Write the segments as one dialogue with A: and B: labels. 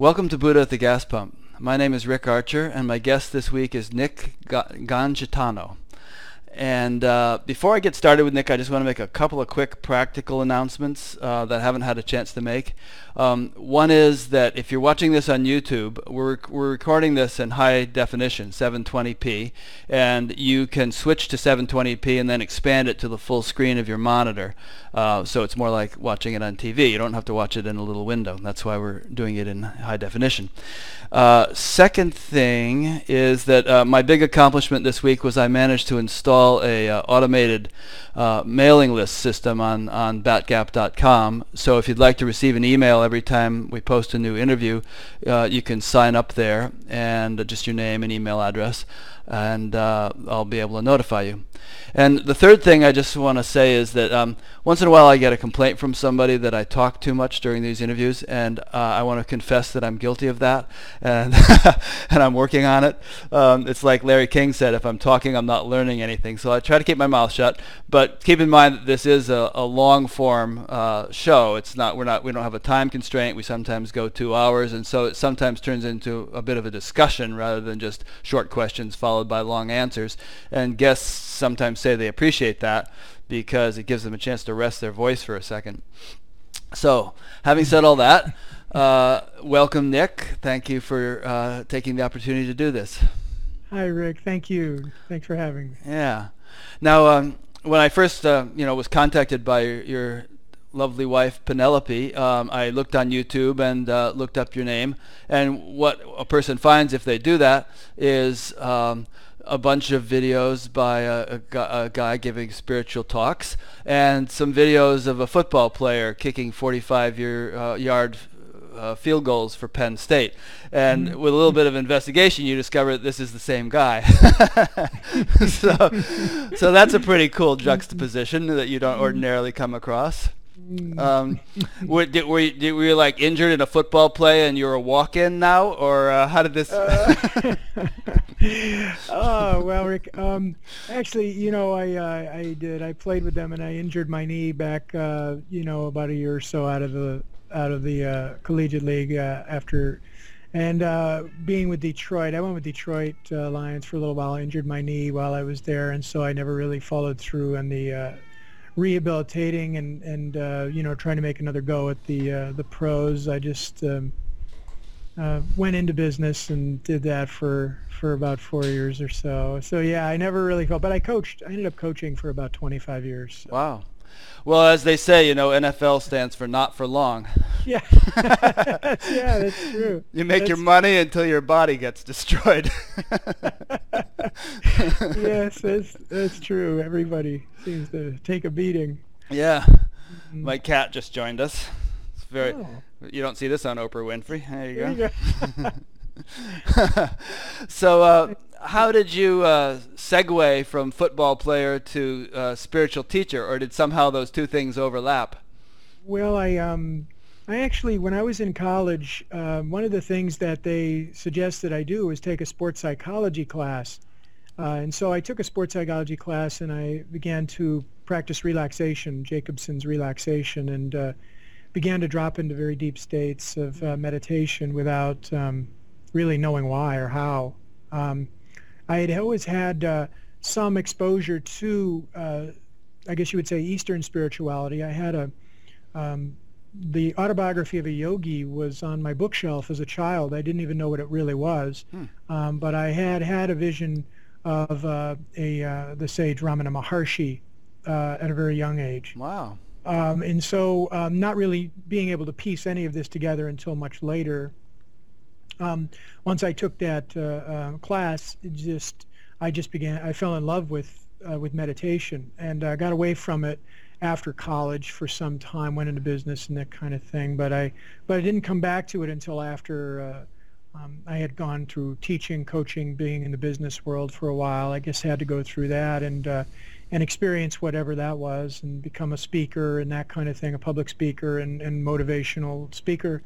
A: Welcome to Buddha at the Gas Pump. My name is Rick Archer, and my guest this week is Nick Gancitano. And uh, before I get started with Nick, I just want to make a couple of quick practical announcements uh, that I haven't had a chance to make. Um, one is that if you're watching this on YouTube, we're, we're recording this in high definition, 720p, and you can switch to 720p and then expand it to the full screen of your monitor. Uh, so it's more like watching it on TV. You don't have to watch it in a little window. That's why we're doing it in high definition. Uh, second thing is that uh, my big accomplishment this week was I managed to install a uh, automated uh, mailing list system on, on batgap.com. So if you'd like to receive an email every time we post a new interview, uh, you can sign up there and just your name and email address and uh, I'll be able to notify you. And the third thing I just want to say is that um, once in a while I get a complaint from somebody that I talk too much during these interviews, and uh, I want to confess that I'm guilty of that, and and I'm working on it. Um, it's like Larry King said, if I'm talking, I'm not learning anything. So I try to keep my mouth shut. But keep in mind that this is a, a long form uh, show. It's not we're not we don't have a time constraint. We sometimes go two hours, and so it sometimes turns into a bit of a discussion rather than just short questions followed followed by long answers. And guests sometimes say they appreciate that because it gives them a chance to rest their voice for a second. So, having said all that, uh, welcome, Nick. Thank you for uh, taking the opportunity to do this.
B: Hi, Rick. Thank you. Thanks for having me.
A: Yeah. Now, um, when I first, uh, you know, was contacted by your, your lovely wife Penelope, um, I looked on YouTube and uh, looked up your name. And what a person finds if they do that is um, a bunch of videos by a, a, a, guy giving spiritual talks and some videos of a football player kicking 45 year, uh, yard uh, field goals for Penn State. And mm-hmm. with a little bit of investigation, you discover that this is the same guy. so, so that's a pretty cool juxtaposition that you don't ordinarily come across. Um, were, did, were, you, did, were you like injured in a football play and you're a walk-in now, or uh, how did this?
B: Uh, oh well, Rick. Um, actually, you know, I uh, I did. I played with them and I injured my knee back, uh, you know, about a year or so out of the out of the uh, collegiate league uh, after. And being with Detroit, I went with Detroit Lions for a little while. I injured my knee while I was there, and so I never really followed through on the rehabilitating and and uh, you know trying to make another go at the uh, the pros. I just um, uh, went into business and did that for for about four years or so. So yeah, I never really felt, but I coached. I ended up coaching for about 25 years.
A: So. Wow. Well, as they say, you know, NFL stands for not for long.
B: Yeah, yeah, that's true.
A: You make
B: that's...
A: your money until your body gets destroyed.
B: yes, that's that's true. Everybody seems to take a beating.
A: Yeah, mm-hmm. my cat just joined us. It's very. Oh. You don't see this on Oprah Winfrey. There you there go. You go. so, uh, how did you uh, segue from football player to uh, spiritual teacher, or did somehow those two things overlap?
B: Well, I um, I actually, when I was in college, uh, one of the things that they suggested I do was take a sports psychology class, uh, and so I took a sports psychology class and I began to practice relaxation, Jacobson's relaxation, and uh, began to drop into very deep states of uh, meditation without um, really knowing why or how. Um, I had always had uh, some exposure to, uh, I guess you would say, Eastern spirituality. I had a um, the autobiography of a yogi was on my bookshelf as a child. I didn't even know what it really was, hmm. um, but I had had a vision of uh, a uh, the sage Ramana Maharshi uh, at a very young age.
A: Wow.
B: Um, and so, um, not really being able to piece any of this together until much later. Um, once I took that uh, uh, class, just I just began. I fell in love with uh, with meditation and uh, got away from it after college for some time. Went into business and that kind of thing, but I but I didn't come back to it until after. Uh, um, I had gone through teaching, coaching, being in the business world for a while. I guess I had to go through that and uh, and experience whatever that was, and become a speaker and that kind of thing, a public speaker and, and motivational speaker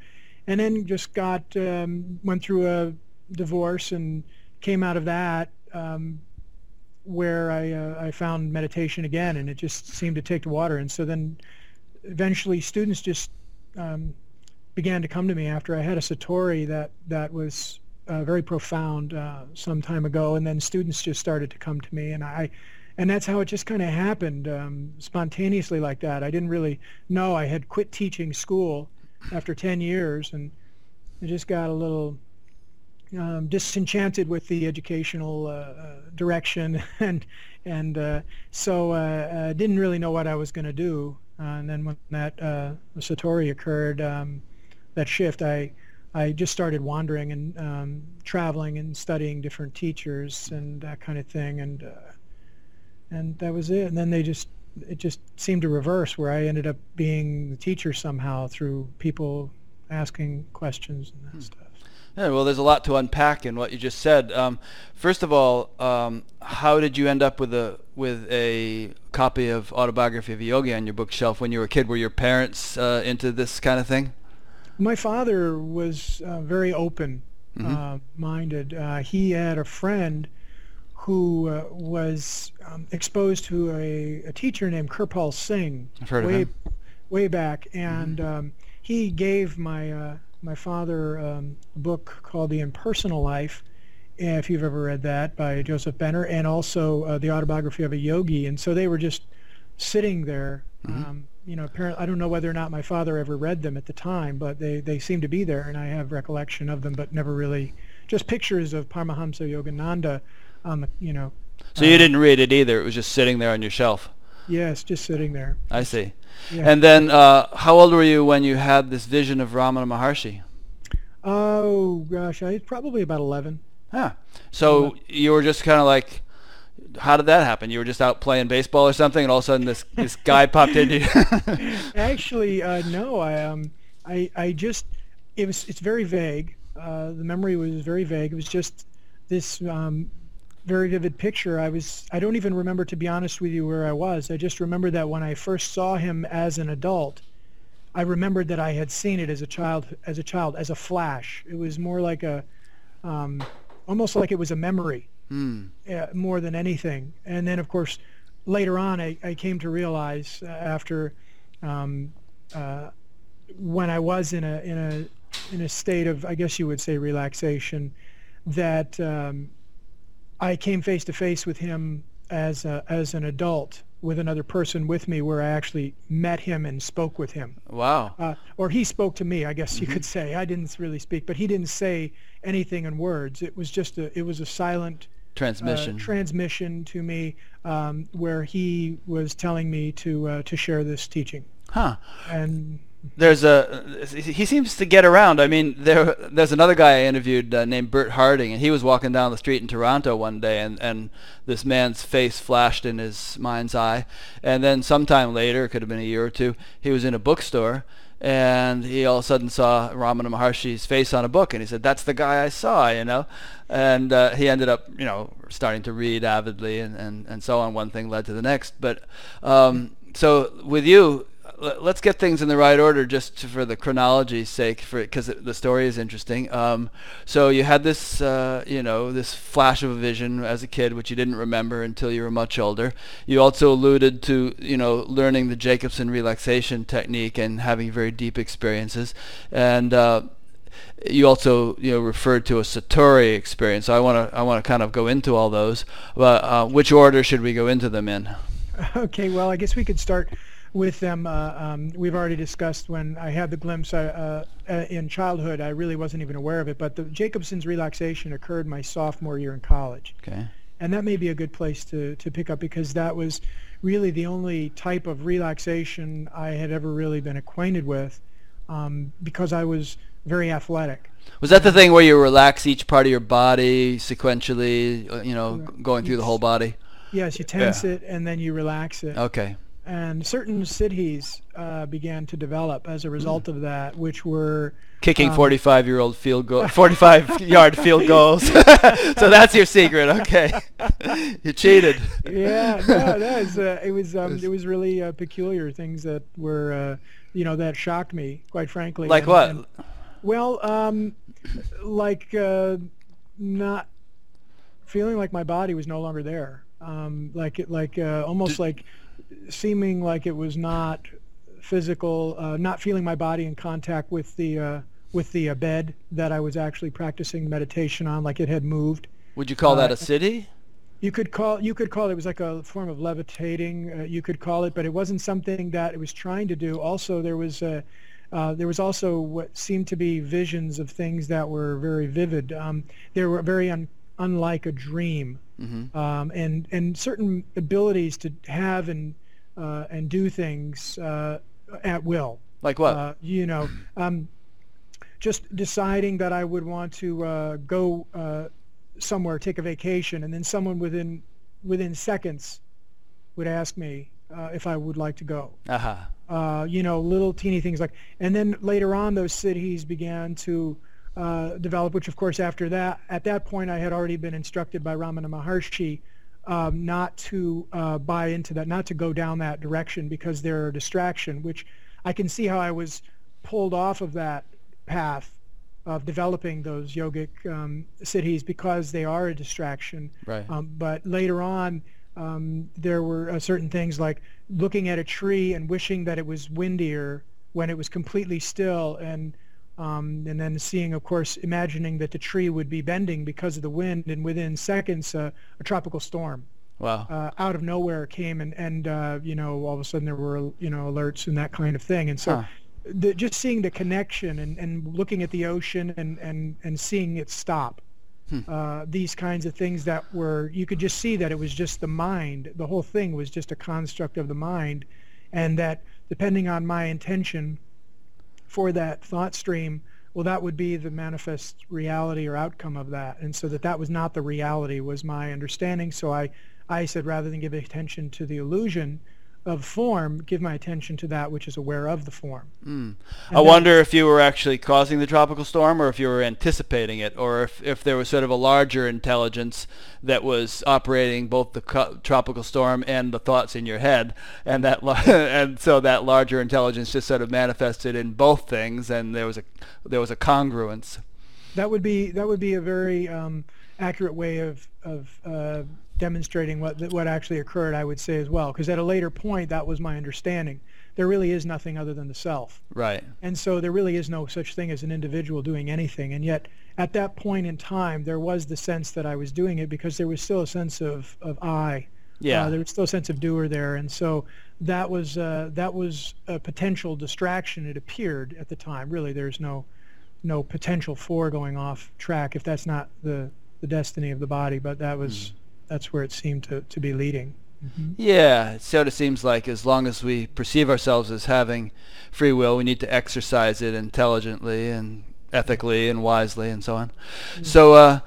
B: and then just got um, went through a divorce and came out of that um, where I uh, I found meditation again, and it just seemed to take the water. And so then eventually students just um, began to come to me after I had a satori that that was uh, very profound uh, some time ago, and then students just started to come to me, and I, and that's how it just kind of happened um, spontaneously like that. I didn't really know I had quit teaching school after 10 years, and I just got a little um, disenchanted with the educational uh, uh direction, and and uh, so uh, I didn't really know what I was going to do. and then when that satori occurred, um, that shift, I I just started wandering and um, traveling and studying different teachers and that kind of thing, and uh, and that was it. And then they just it just seemed to reverse, where I ended up being the teacher somehow through people asking questions and that hmm. stuff.
A: Yeah, well, there's a lot to unpack in what you just said. Um, first of all, um, how did you end up with a with a copy of Autobiography of a Yogi on your bookshelf when you were a kid? Were your parents uh, into this kind of thing?
B: My father was uh, very open mm-hmm. uh, minded. Uh, he had a friend who uh, was um, exposed to a, a, teacher named Kirpal Singh
A: way,
B: way back, and mm-hmm. um, he gave my uh, my father um, a book called The Impersonal Life, if you've ever read that by Joseph Benner, and also uh, the autobiography of a yogi. And so they were just sitting there mm-hmm. um, you know, apparently, I don't know whether or not my father ever read them at the time, but they, they seem to be there, and I have recollection of them, but never really, just pictures of Paramahamsa Yogananda on the, you know.
A: So uh, you didn't read it either; it was just sitting there on your shelf.
B: Yes, just sitting there.
A: I see. Yeah. And then, uh, how old were you when you had this vision of Ramana Maharshi?
B: Oh gosh, I was probably about eleven.
A: Yeah. So you were just kind of like how did that happen? You were just out playing baseball or something, and all of a sudden this this guy popped into
B: you. Actually, uh, no. I um, I I just it was it's very vague. Uh, the memory was very vague. It was just this um, very vivid picture. I was I don't even remember to be honest with you where I was. I just remember that when I first saw him as an adult, I remembered that I had seen it as a child as a child as a flash. It was more like a um, almost like it was a memory mm. uh, more than anything. And then, of course, later on, I, I came to realize uh, after um, uh, when I was in a in a in a state of, I guess you would say, relaxation, that um, I came face to face with him as a, as an adult with another person with me where I actually met him and spoke with him.
A: Wow.
B: Uh, or he spoke to me, I guess you mm-hmm. could say. I didn't really speak, but he didn't say anything in words. It was just a, it was a silent
A: transmission
B: uh, transmission to me um, where he was telling me to uh, to share this teaching.
A: Huh.
B: And
A: there's a he seems to get around. I mean, there there's another guy I interviewed uh, named Burt Harding, and he was walking down the street in Toronto one day, and and this man's face flashed in his mind's eye, and then sometime later, it could have been a year or two, he was in a bookstore, and he all of a sudden saw Ramana Maharshi's face on a book, and he said, "That's the guy I saw," you know, and uh, he ended up, you know, starting to read avidly, and, and, and so on. One thing led to the next, but um, so with you, let's get things in the right order just to, for the chronology's sake for because the story is interesting. Um, so you had this uh, you know this flash of a vision as a kid which you didn't remember until you were much older. You also alluded to you know learning the jacobson relaxation technique and having very deep experiences. And uh, you also you know referred to a satori experience. So i want to i want to kind of go into all those. But uh, which order should we go into them in?
B: Okay well i guess we could start with them. Uh, um, we've already discussed when I had the glimpse uh, uh, in childhood, I really wasn't even aware of it. But the Jacobson's relaxation occurred my sophomore year in college.
A: Okay.
B: And that may be a good place to, to pick up because that was really the only type of relaxation I had ever really been acquainted with um, because I was very athletic.
A: Was that the thing where you relax each part of your body sequentially, uh, you know, going through the whole body?
B: Yes, you tense yeah. it and then you relax it.
A: Okay
B: and certain siddhis uh, began to develop as a result of that, which were
A: kicking um, 45 year old field goal 45 yard field goals. So that's your secret okay. You cheated.
B: Yeah no, that was, uh, it was um, it was really uh, peculiar things that were uh, you know that shocked me quite frankly.
A: Like
B: and,
A: what?
B: and, well um, like uh, not feeling like my body was no longer there. Um, like it like uh, almost Did, like seeming like it was not physical, uh, not feeling my body in contact with the uh, with the uh, bed that I was actually practicing meditation on, like it had moved.
A: Would you call that
B: Uh,
A: a siddhi?
B: You could call you could call it, it was like a form of levitating. Uh, you could call it, but it wasn't something that it was trying to do. Also, there was a uh, there was also what seemed to be visions of things that were very vivid. Um, they were very un, unlike a dream,
A: hmm
B: um, and and certain abilities to have and uh, and do things uh, at will.
A: Like what?
B: Uh, you know, um, just deciding that I would want to uh, go uh, somewhere, take a vacation, and then someone within within seconds would ask me uh, if I would like to go.
A: Aha.
B: Uh, you know, little teeny things like, and then later on, those siddhis began to uh, develop. Which, of course, after that, at that point, I had already been instructed by Ramana Maharshi um, not to uh, buy into that, not to go down that direction because they're a distraction. Which I can see how I was pulled off of that path of developing those yogic um, siddhis because they are a distraction.
A: Right.
B: Um, but later on, um, there were uh, certain things like looking at a tree and wishing that it was windier when it was completely still, and um, and then seeing, of course, imagining that the tree would be bending because of the wind, and within seconds, uh, a tropical storm
A: wow.
B: uh, out of nowhere came, and and uh, you know all of a sudden there were you know alerts and that kind of thing, and so.
A: Huh.
B: The, just seeing the connection and, and looking at the ocean and, and, and seeing it stop
A: Hmm.
B: uh, these kinds of things that were you could just see that it was just the mind the whole thing was just a construct of the mind and that depending on my intention for that thought stream well that would be the manifest reality or outcome of that. And so that that was not the reality was my understanding. So i i said rather than give attention to the illusion of form give my attention to that which is aware of the form
A: Mm. I wonder if you were actually causing the tropical storm or if you were anticipating it or if, if there was sort of a larger intelligence that was operating both the co- tropical storm and the thoughts in your head and that and so that larger intelligence just sort of manifested in both things and there was a there was a congruence.
B: That would be that would be a very um, accurate way of of uh, demonstrating what what actually occurred. I would say as well, because at a later point, that was my understanding. There really is nothing other than the self,
A: Right.
B: and so there really is no such thing as an individual doing anything. And yet, at that point in time, there was the sense that I was doing it because there was still a sense of of I.
A: Yeah.
B: Uh, there was still a sense of doer there, and so that was uh, that was a potential distraction. It appeared at the time. Really, there's no no potential for going off track if that's not the the destiny of the body. But that was that's where it seemed to, to be leading.
A: Yeah, it sort of seems like as long as we perceive ourselves as having free will, we need to exercise it intelligently and ethically and wisely and so on. So, uh,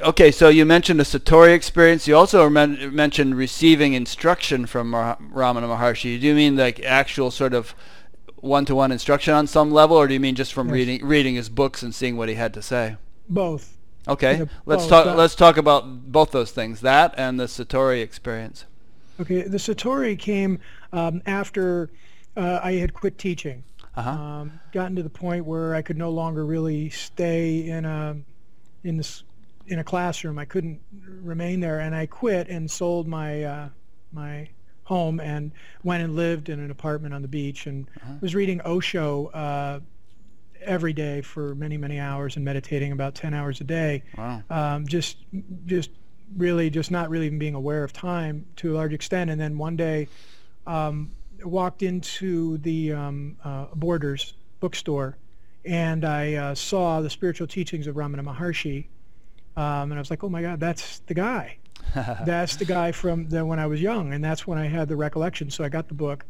A: okay, so you mentioned a Satori experience. You also men- mentioned receiving instruction from Mar- Ramana Maharshi. Do you mean like actual sort of one-to-one instruction on some level, or do you mean just from
B: Yes.
A: reading reading his books and seeing what he had to say?
B: Both.
A: Okay,
B: Yeah,
A: let's talk.
B: That-
A: Let's talk about both those things, that and the Satori experience.
B: Okay, the Satori came um, after uh, I had quit teaching.
A: Uh-huh.
B: um, gotten to the point where I could no longer really stay in a in this in a classroom. I couldn't remain there, and I quit and sold my uh, my home and went and lived in an apartment on the beach and
A: Uh-huh.
B: was reading Osho uh, every day for many many hours and meditating about 10 hours a day.
A: Wow.
B: um, just just really just not really even being aware of time to a large extent. And then one day um, walked into the um, uh, Borders bookstore and I uh, saw the spiritual teachings of Ramana Maharshi um, and I was like oh my god that's the guy. That's the guy from the, when I was young and that's when I had the recollection. So I got the book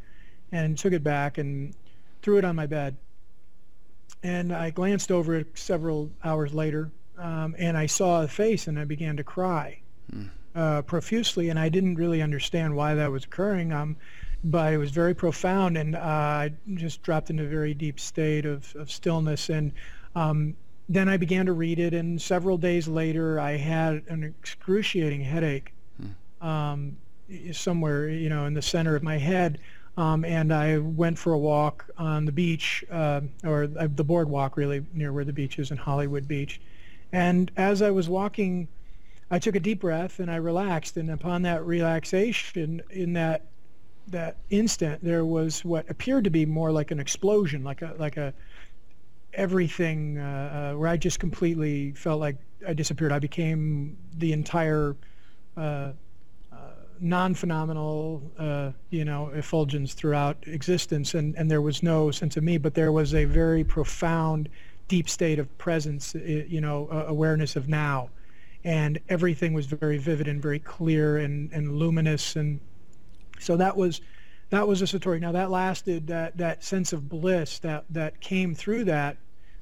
B: and took it back and threw it on my bed and I glanced over it several hours later um, and I saw a face and I began to cry
A: Hmm.
B: uh, profusely and I didn't really understand why that was occurring um, but it was very profound and uh, I just dropped into a very deep state of, of stillness and um, then I began to read it and several days later I had an excruciating headache um, somewhere you know in the center of my head um, and I went for a walk on the beach uh, or uh, the boardwalk really near where the beach is in Hollywood Beach and as I was walking I took a deep breath and I relaxed and upon that relaxation in that that instant, there was what appeared to be more like an explosion, like a like a everything uh, uh, where I just completely felt like I disappeared. I became the entire uh, non-phenomenal, uh, you know, effulgence throughout existence, and and there was no sense of me, but there was a very profound, deep state of presence, you know, awareness of now, and everything was very vivid and very clear and and luminous and so that was that was a satori. Now that lasted that that sense of bliss that that came through that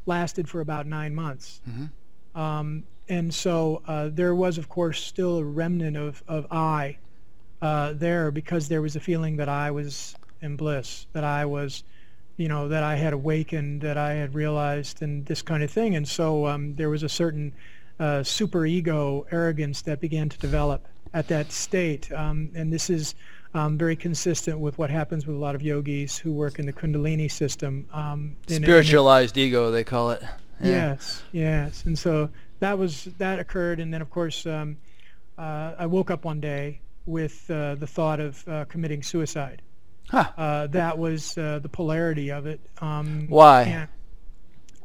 B: lasted for about nine months. Mm-hmm. Um, and so uh, there was, of course, still a remnant of of I uh, there because there was a feeling that I was in bliss, that I was, you know, that I had awakened, that I had realized, and this kind of thing. And so um, there was a certain uh, super ego arrogance that began to develop at that state. Um, and this is um, very consistent with what happens with a lot of yogis who work in the Kundalini system. Um,
A: Spiritualized ego, they call it.
B: Yeah. Yes, yes. And so that was that occurred, and then of course um, uh, I woke up one day with uh, the thought of uh, committing suicide. Huh. Uh, that was uh, the polarity of it.
A: Um, Why?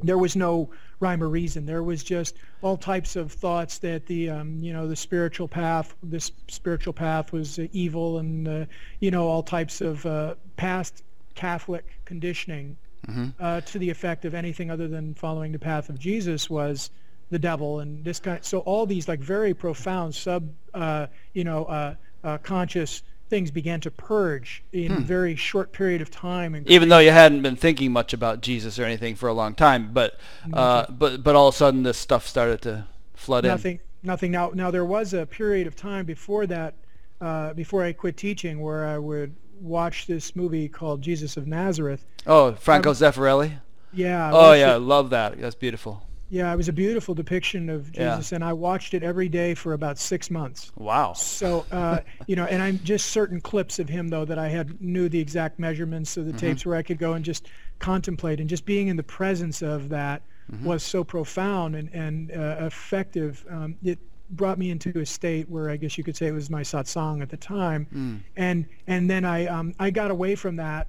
B: there was no rhyme or reason. There was just all types of thoughts that the um, you know the spiritual path, this spiritual path was uh, evil, and uh, you know all types of uh, past Catholic conditioning mm-hmm. Uh, to the effect of anything other than following the path of Jesus was the devil, and this kind. So all these like very profound sub uh, you know uh, conscious things began to purge in hmm. a very short period of time.
A: Even though you hadn't been thinking much about Jesus or anything for a long time, but uh, but but all of a sudden this stuff started to flood
B: nothing,
A: in.
B: Nothing. Nothing. Now now there was a period of time before that, uh, before I quit teaching, where I would watch this movie called Jesus of Nazareth.
A: Oh, Franco um, Zeffirelli.
B: Yeah.
A: Oh yeah, it. love that. That's beautiful.
B: Yeah, it was a beautiful depiction of Jesus, yeah. and I watched it every day for about six months.
A: Wow.
B: So, uh, you know, and I'm just certain clips of him though that I had knew the exact measurements of the mm-hmm. tapes where I could go and just contemplate, and just being in the presence of that mm-hmm. was so profound and and uh, effective. Um, it brought me into a state where I guess you could say it was my satsang at the time, mm. and and then I um, I got away from that,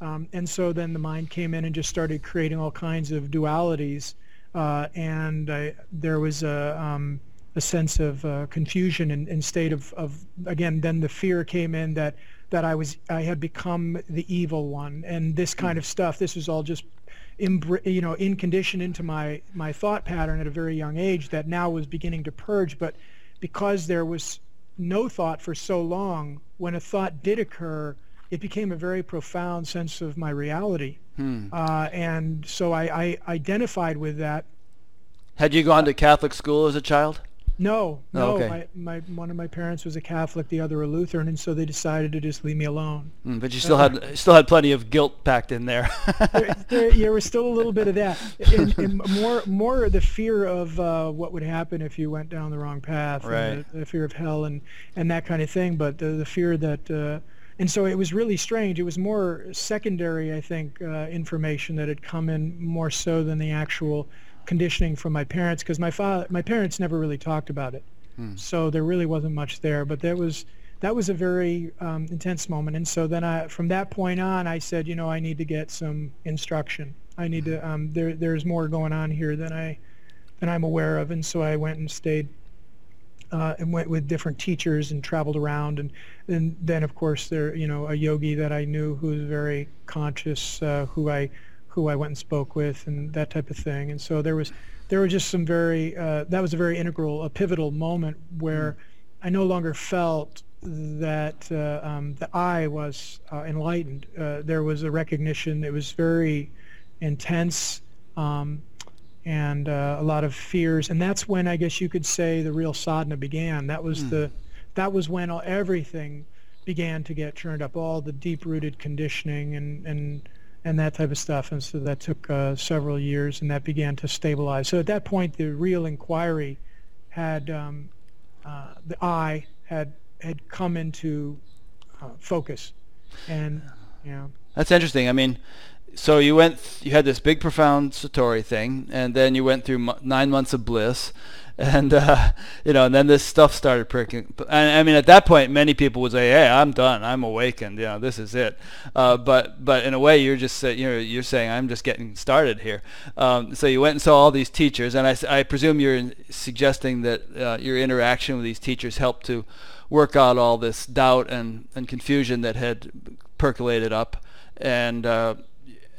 B: um, and so then the mind came in and just started creating all kinds of dualities uh, and I, there was a, um, a sense of uh, confusion and, and state of, of again then the fear came in that that I was I had become the evil one. And this kind of stuff this was all just you know in condition into my my thought pattern at a very young age that now was beginning to purge. But because there was no thought for so long when a thought did occur it became a very profound sense of my reality. Hmm. Uh, and so I, I, identified with that.
A: Had you gone to Catholic school as a child?
B: No, oh, no. okay. my, my, one of my parents was a Catholic, the other a Lutheran, and so they decided to just leave me alone.
A: Mm, but you still uh, had still had plenty of guilt packed in there.
B: there, there. there, was still a little bit of that, and, and more more the fear of uh, what would happen if you went down the wrong path,
A: right?
B: The, the, fear of hell and and that kind of thing. But the, the fear that uh, and so it was really strange. It was more secondary, I think, uh, information that had come in more so than the actual conditioning from my parents, because my father, my parents never really talked about it. Hmm. So there really wasn't much there. But that was that was a very um, intense moment. And so then I, from that point on, I said, you know, I need to get some instruction. I need to. Um, there, there's more going on here than I than I'm aware of. And so I went and stayed uh, and went with different teachers and traveled around. And, and then of course there you know a yogi that I knew who was very conscious uh, who I who I went and spoke with and that type of thing. And so there was there were just some very uh, that was a very integral a pivotal moment where mm. I no longer felt that uh, um, the I was uh, enlightened. Uh, there was a recognition it was very intense um, and uh, a lot of fears. And that's when I guess you could say the real sadhana began. That was mm. the that was when all, everything began to get churned up, all the deep-rooted conditioning and and and that type of stuff. And so that took uh, several years, and that began to stabilize. So at that point, the real inquiry had um, uh, the I had had come into uh, focus, and you know.
A: That's interesting. I mean, so you went, you had this big profound satori thing, and then you went through nine months of bliss, and uh, you know, and then this stuff started pricking. And I mean, at that point, many people would say, "Hey, I'm done. I'm awakened. You know, this is it." Uh, but but in a way, you're just you know you're saying I'm just getting started here. Um, so you went and saw all these teachers, and I, I presume you're suggesting that uh, your interaction with these teachers helped to work out all this doubt and, and confusion that had percolated up, and uh,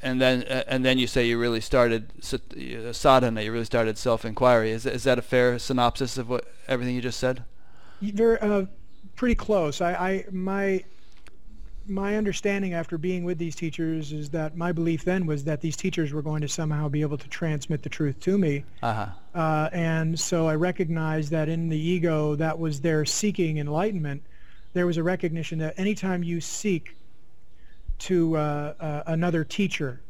A: and then uh, and then you say you really started uh, sadhana, you really started self-inquiry. Is is that a fair synopsis of what everything you just said?
B: Very, uh, pretty close. I, I my my understanding after being with these teachers is that my belief then was that these teachers were going to somehow be able to transmit the truth to me. Uh-huh. Uh, and so I recognized that in the ego that was their seeking enlightenment. There was a recognition that anytime you seek to uh, uh, another teacher.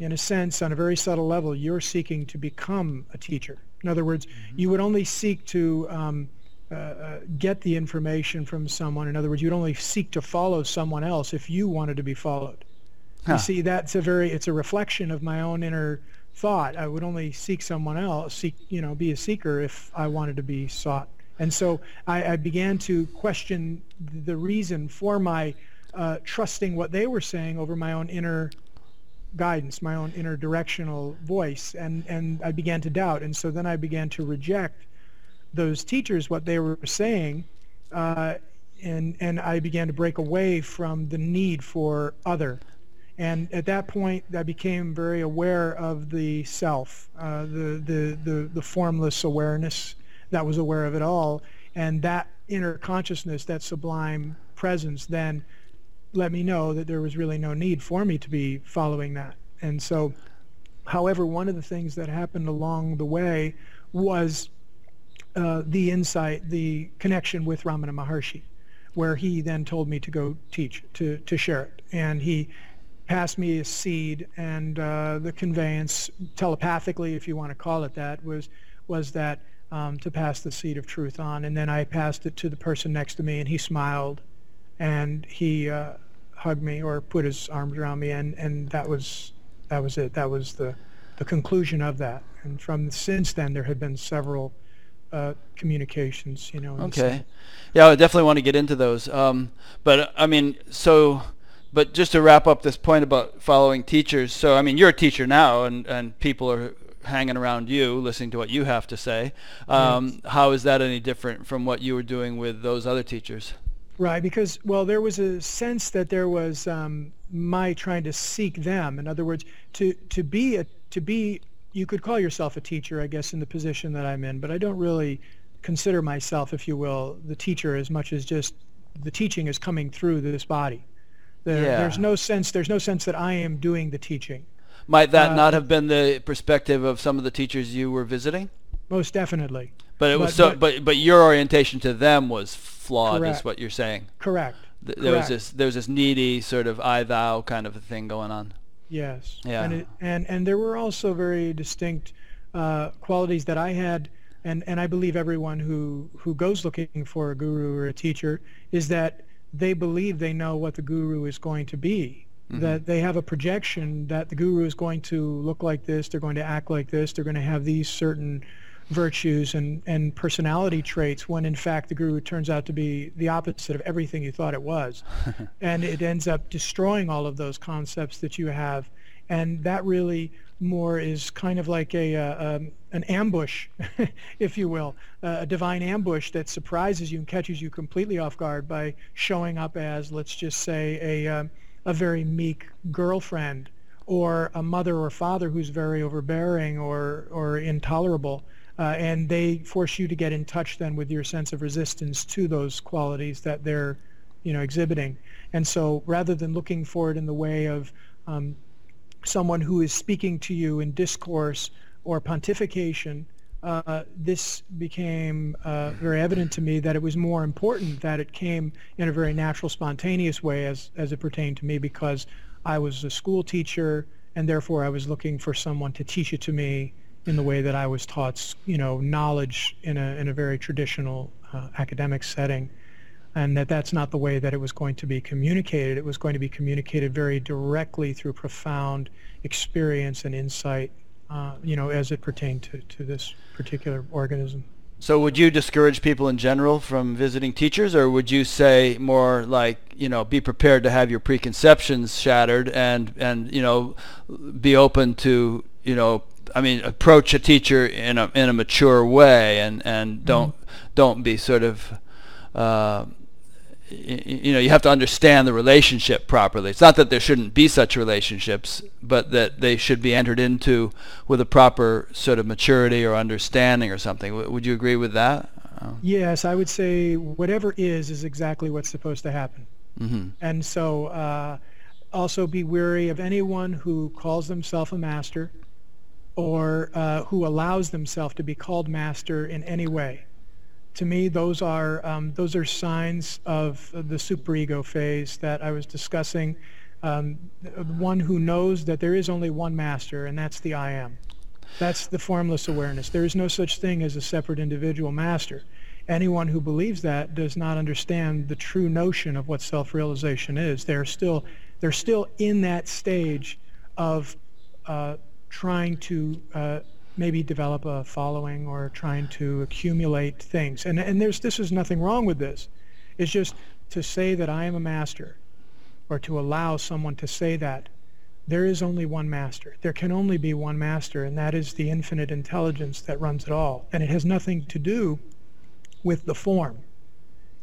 B: In a sense, on a very subtle level, you're seeking to become a teacher. In other words, mm-hmm. you would only seek to um, uh, uh, get the information from someone. In other words, you'd only seek to follow someone else if you wanted to be followed. Huh. You see, that's a very, it's a reflection of my own inner thought. I would only seek someone else, seek, you know, be a seeker if I wanted to be sought. And so I, I began to question the reason for my uh, trusting what they were saying over my own inner guidance, my own inner directional voice, and and I began to doubt, and so then I began to reject those teachers what they were saying, uh, and and I began to break away from the need for other. And at that point, I became very aware of the self, uh, the, the, the, the formless awareness that was aware of it all. And that inner consciousness, that sublime presence, then let me know that there was really no need for me to be following that. And so, however, one of the things that happened along the way was uh, the insight, the connection with Ramana Maharshi, where he then told me to go teach, to, to share it. And he passed me a seed, and uh, the conveyance, telepathically, if you want to call it that, was, was that um, to pass the seed of truth on. And then I passed it to the person next to me, and he smiled, and he uh, hug me or put his arms around me, and, and that was that was it. That was the the conclusion of that. And from since then, there had been several uh, communications. You know.
A: Okay. Yeah, I definitely want to get into those. Um, but I mean, so. But just to wrap up this point about following teachers, so I mean, you're a teacher now, and, and people are hanging around you, listening to what you have to say. Um, yes. How is that any different from what you were doing with those other teachers?
B: Right, because well, there was a sense that there was um, my trying to seek them. In other words, to to be a to be you could call yourself a teacher, I guess, in the position that I'm in, but I don't really consider myself, if you will, the teacher as much as just the teaching is coming through this body. There, yeah. There's no sense. There's no sense that I am doing the teaching.
A: Might that uh, not have been the perspective of some of the teachers you were visiting?
B: Most definitely.
A: But it was but, so. But, but but your orientation to them was flawed, correct. is what you're saying.
B: Correct.
A: Th- there correct. was this there was this needy sort of I thou kind of a thing going on.
B: Yes. Yeah. And it, and and there were also very distinct uh, qualities that I had, and and I believe everyone who who goes looking for a guru or a teacher is that they believe they know what the guru is going to be. Mm-hmm. That they have a projection that the guru is going to look like this, they're going to act like this, they're going to have these certain virtues and, and personality traits when in fact the guru turns out to be the opposite of everything you thought it was. and it ends up destroying all of those concepts that you have. And that really more is kind of like a, uh, um, an ambush, if you will, uh, a divine ambush that surprises you and catches you completely off guard by showing up as, let's just say, a, uh, a very meek girlfriend or a mother or father who's very overbearing or, or intolerable uh, and they force you to get in touch then with your sense of resistance to those qualities that they're you know exhibiting. And so rather than looking for it in the way of um, someone who is speaking to you in discourse or pontification uh, this became uh, very evident to me that it was more important that it came in a very natural, spontaneous way as, as it pertained to me because I was a school teacher and therefore I was looking for someone to teach it to me in the way that I was taught, you know, knowledge in a in a very traditional uh, academic setting, and that that's not the way that it was going to be communicated. It was going to be communicated very directly through profound experience and insight uh, you know, as it pertained to, to this particular organism.
A: So would you discourage people in general from visiting teachers, or would you say more like, you know, be prepared to have your preconceptions shattered and, and you know, be open to, you know, I mean, approach a teacher in a in a mature way, and and don't mm-hmm. don't be sort of uh, you know you have to understand the relationship properly. It's not that there shouldn't be such relationships but that they should be entered into with a proper sort of maturity or understanding or something. W- would you agree with that?
B: Yes i would say whatever is is exactly what's supposed to happen. Mm-hmm. and so uh, also be wary of anyone who calls themselves a master or uh, who allows themselves to be called master in any way to me, those are um, those are signs of the superego phase that I was discussing. Um, one who knows that there is only one master, and that's the I am. That's the formless awareness. There is no such thing as a separate individual master. Anyone who believes that does not understand the true notion of what self-realization is. They're still they're still in that stage of uh, trying to uh, maybe develop a following or trying to accumulate things. And, and there's, this is nothing wrong with this. It's just to say that I am a master or to allow someone to say that there is only one master. There can only be one master, and that is the infinite intelligence that runs it all. And it has nothing to do with the form.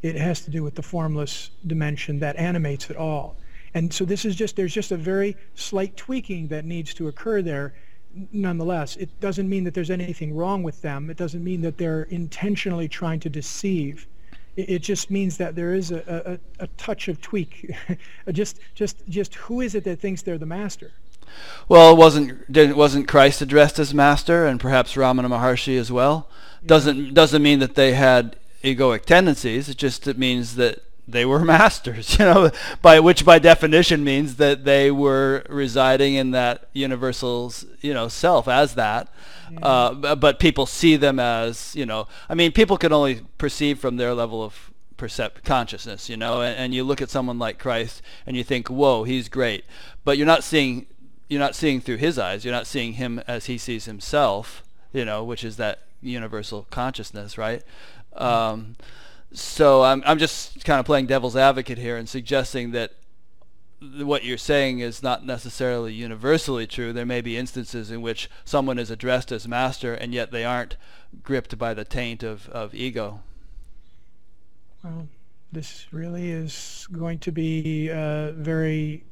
B: It has to do with the formless dimension that animates it all. And so this is just, there's just a very slight tweaking that needs to occur there nonetheless, it doesn't mean that there's anything wrong with them. It doesn't mean that they're intentionally trying to deceive. It, it just means that there is a, a, a touch of tweak. just, just, just who is it that thinks they're the master?
A: Well, wasn't didn't wasn't Christ addressed as master, and perhaps Ramana Maharshi as well? Yeah. Doesn't doesn't mean that they had egoic tendencies. It just it means that they were masters, you know, by which by definition means that they were residing in that universal, you know, self as that. Yeah. Uh, but people see them as, you know, I mean, people can only perceive from their level of percept consciousness, you know, and, and you look at someone like Christ and you think, whoa, he's great, but you're not seeing, you're not seeing through his eyes. You're not seeing him as he sees himself, you know, which is that universal consciousness, right? Um, so I'm I'm just kind of playing devil's advocate here and suggesting that what you're saying is not necessarily universally true. There may be instances in which someone is addressed as master and yet they aren't gripped by the taint of, of ego.
B: Well, this really is going to be uh, very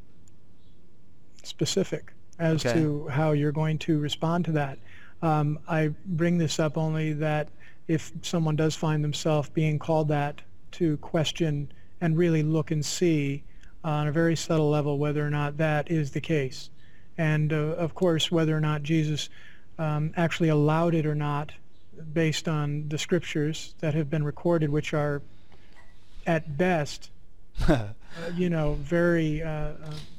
B: specific as okay. to how you're going to respond to that. Um, I bring this up only that if someone does find themselves being called that to question and really look and see on a very subtle level whether or not that is the case. And uh, of course, whether or not Jesus um, actually allowed it or not based on the scriptures that have been recorded, which are at best, uh, you know, very uh, uh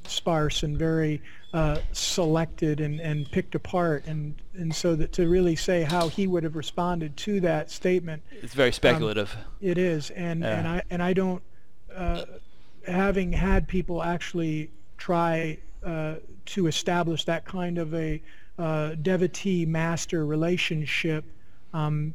B: sparse and very uh, selected and, and picked apart. And, and so that to really say how he would have responded to that statement.
A: It's very speculative. Um,
B: it is. And, yeah. and, I, and I don't, uh, having had people actually try uh, to establish that kind of a uh, devotee master relationship, um,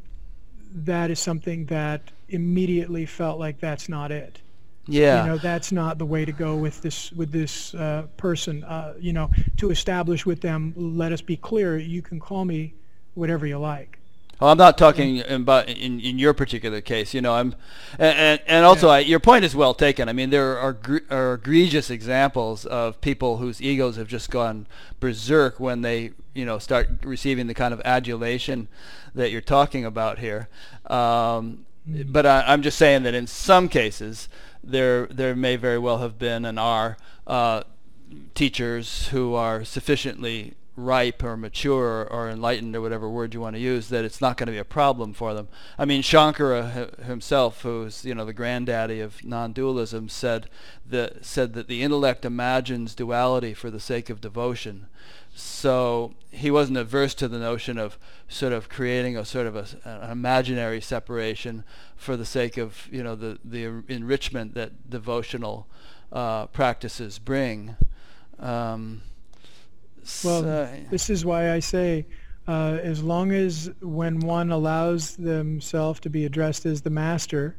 B: that is something that immediately felt like that's not it.
A: Yeah.
B: You know, that's not the way to go with this with this uh, person. Uh, you know, to establish with them, let us be clear. You can call me whatever you like.
A: Well, I'm not talking about in, in your particular case. You know, I'm, and and also yeah. I, your point is well taken. I mean, there are, are egregious examples of people whose egos have just gone berserk when they, you know, start receiving the kind of adulation that you're talking about here. Um, mm-hmm. But I, I'm just saying that in some cases, there there may very well have been and are uh, teachers who are sufficiently ripe or mature or enlightened or whatever word you want to use that it's not going to be a problem for them. I mean Shankara himself who's you know the granddaddy of non-dualism said that said that the intellect imagines duality for the sake of devotion. So he wasn't averse to the notion of sort of creating a sort of a, an imaginary separation for the sake of you know the the enrichment that devotional uh, practices bring. Um,
B: Well,
A: uh,
B: this is why I say, uh, as long as when one allows themselves to be addressed as the master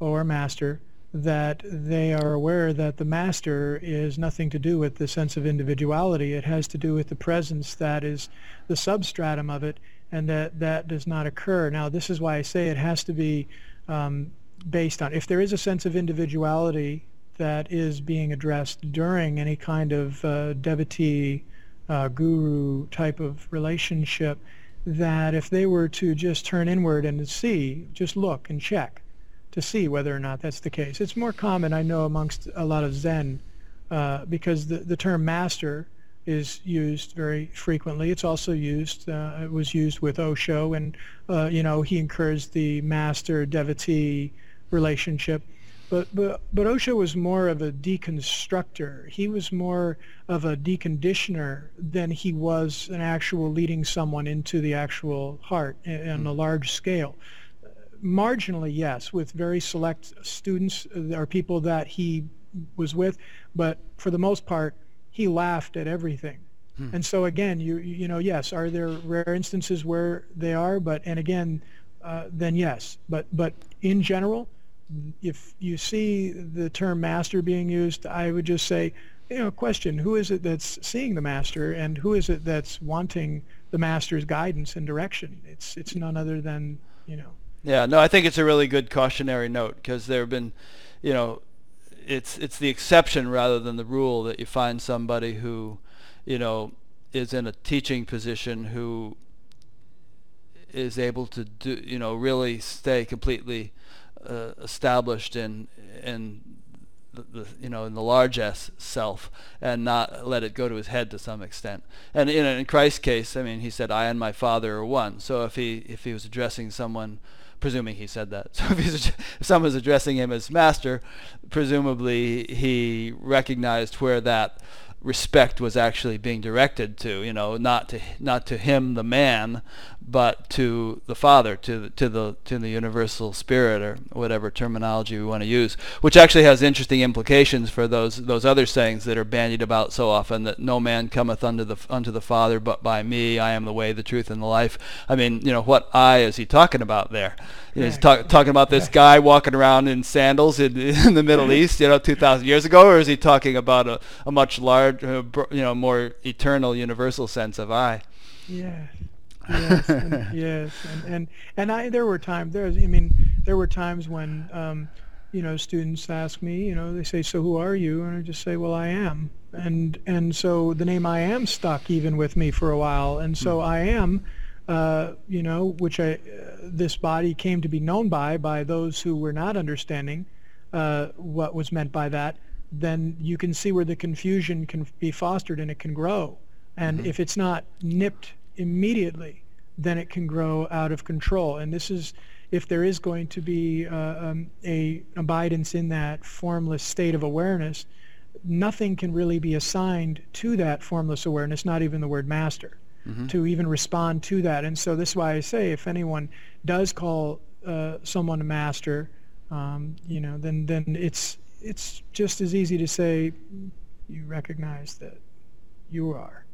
B: or master, that they are aware that the master is nothing to do with the sense of individuality. It has to do with the presence that is the substratum of it, and that that does not occur. Now, this is why I say it has to be um, based on if there is a sense of individuality that is being addressed during any kind of uh, devotee uh, guru type of relationship that if they were to just turn inward and see just look and check to see whether or not that's the case. It's more common, I know, amongst a lot of Zen uh, because the, the term master is used very frequently. It's also used, uh, it was used with Osho, and, uh, you know, he encouraged the master-devotee relationship. But, but, but Osho was more of a deconstructor. He was more of a deconditioner than he was an actual leading someone into the actual heart on a large scale marginally, yes, with very select students uh, or people that he was with, but for the most part, he laughed at everything. Hmm. And so again, you you know, yes, are there rare instances where they are, but and again, uh, then yes, but but in general, if you see the term master being used, I would just say, you know, question: Who is it that's seeing the master, and who is it that's wanting the master's guidance and direction? It's it's none other than you know
A: yeah, no, I think it's a really good cautionary note because there have been, you know, it's it's the exception rather than the rule that you find somebody who, you know, is in a teaching position who is able to do, you know, really stay completely uh, established in in the, the, you know in the large S self and not let it go to his head to some extent. And in, in Christ's case, I mean, he said, "I and my Father are one." So if he if he was addressing someone presuming he said that. So if, he's, if someone's addressing him as master, presumably he recognized where that respect was actually being directed to, you know, not to not to him the man, but to the Father, to the, to the to the universal spirit or whatever terminology we want to use, which actually has interesting implications for those those other sayings that are bandied about so often that no man cometh unto the unto the Father but by me, I am the way, the truth and the life. I mean, you know, what I is he talking about there? You know, he's talk, talking about this guy walking around in sandals in, in the Middle East, you know, 2,000 years ago, or is he talking about a, a much larger, uh, you know, more eternal, universal sense of I?
B: Yeah. Yes, and, yes, and, and and I there were times there's I mean there were times when um, you know students ask me you know they say so who are you? And I just say well I am. And and so the name I am stuck even with me for a while. And so mm-hmm. I am uh, you know which I uh, this body came to be known by by those who were not understanding uh, what was meant by that then you can see where the confusion can be fostered and it can grow and mm-hmm. if it's not nipped immediately, then it can grow out of control. And this is if there is going to be uh, um, a abidance in that formless state of awareness, nothing can really be assigned to that formless awareness, not even the word master, mm-hmm. to even respond to that. And so this is why I say if anyone does call uh, someone a master, um, you know, then then it's it's just as easy to say you recognize that you are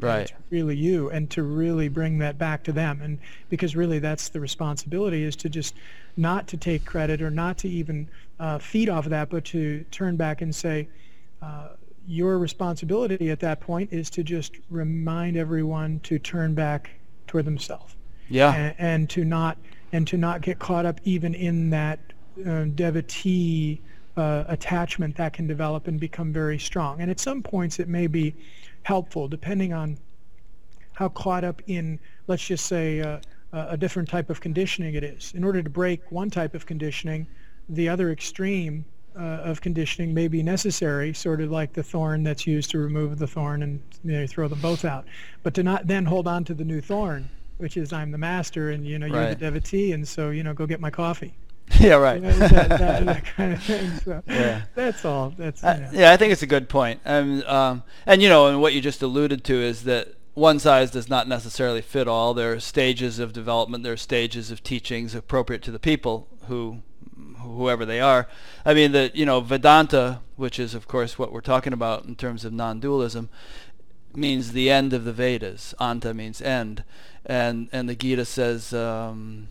A: right
B: really you and to really bring that back to them and because really that's the responsibility is to just not to take credit or not to even uh, feed off of that but to turn back and say uh, your responsibility at that point is to just remind everyone to turn back toward themselves.
A: Yeah.
B: And, and, to not and to not get caught up even in that uh, devotee uh, attachment that can develop and become very strong. And at some points it may be helpful depending on how caught up in, let's just say, uh, a different type of conditioning it is. In order to break one type of conditioning, the other extreme uh, of conditioning may be necessary, sort of like the thorn that's used to remove the thorn and you know, throw them both out. But to not then hold on to the new thorn, which is I'm the master and you know you're the devotee, and so you know go get my coffee.
A: yeah, right.
B: You know, that, that, that, kind of thing. So yeah. that's all. That's
A: uh, yeah. I think it's a good point. Um, um, and you know, and what you just alluded to is that one size does not necessarily fit all. There are stages of development. There are stages of teachings appropriate to the people who, whoever they are. I mean, the you know Vedanta, which is of course what we're talking about in terms of non-dualism, means the end of the Vedas. Anta means end, and and the Gita says, um,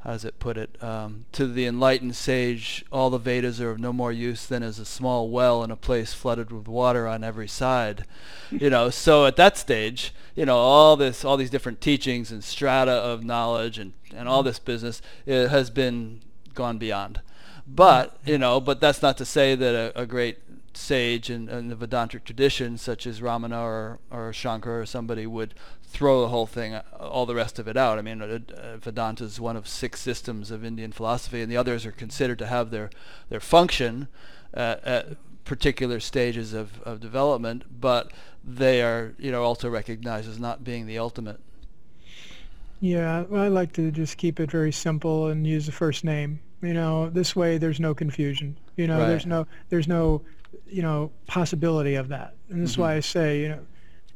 A: how does it put it? Um, to the enlightened sage, all the Vedas are of no more use than as a small well in a place flooded with water on every side. you know, so at that stage, you know, all this, all these different teachings and strata of knowledge and and all this business it has been gone beyond. But you know, but that's not to say that a, a great sage in, in, the Vedantic tradition, such as Ramana or, or Shankar or somebody, would throw the whole thing, all the rest of it out. I mean, uh, Vedanta is one of six systems of Indian philosophy, and the others are considered to have their their function uh, at particular stages of, of development, but they are, you know, also recognized as not being the ultimate.
B: Yeah, I like to just keep it very simple and use the first name. You know, this way there's no confusion. You know, right. there's no there's no you know possibility of that, and this mm-hmm. is why I say you know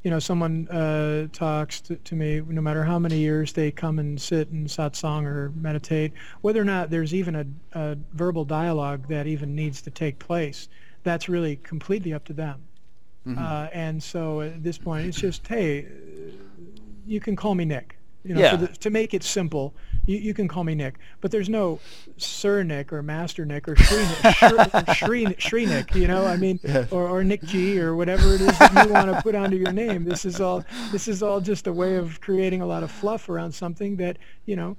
B: you know, someone uh, talks to, to, me, no matter how many years they come and sit in satsang or meditate, whether or not there's even a, a, verbal dialogue that even needs to take place, that's really completely up to them. Mm-hmm. Uh, and so at this point, it's just, hey, you can call me Nick. You know,
A: yeah.
B: the, to make it simple, you, you can call me Nick, but there's no Sir Nick or Master Nick or Shri Nick, Shri, Shri, Nick, you know, I mean, or, or Nick G or whatever it is that you want to put onto your name. This is all this is all just a way of creating a lot of fluff around something that you know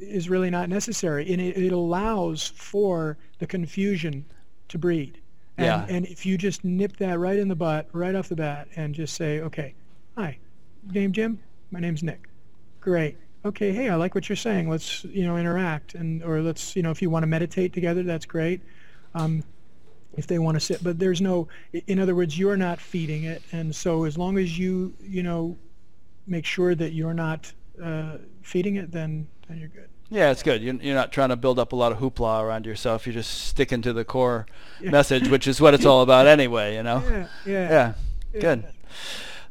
B: is really not necessary, and it, it allows for the confusion to breed. And,
A: yeah.
B: and if you just nip that right in the butt, right off the bat, and just say, okay, hi, name Jim, my name's Nick great. Okay, hey, I like what you're saying. Let's you know interact and or let's you know if you want to meditate together, that's great. Um, if they want to sit, but there's no. In other words, you're not feeding it, and so as long as you you know make sure that you're not uh, feeding it, then then you're good.
A: Yeah, it's good. You're, you're not trying to build up a lot of hoopla around yourself. You're just sticking to the core yeah. message, which is what it's all about anyway. You know.
B: Yeah. Yeah.
A: Yeah. yeah. Good.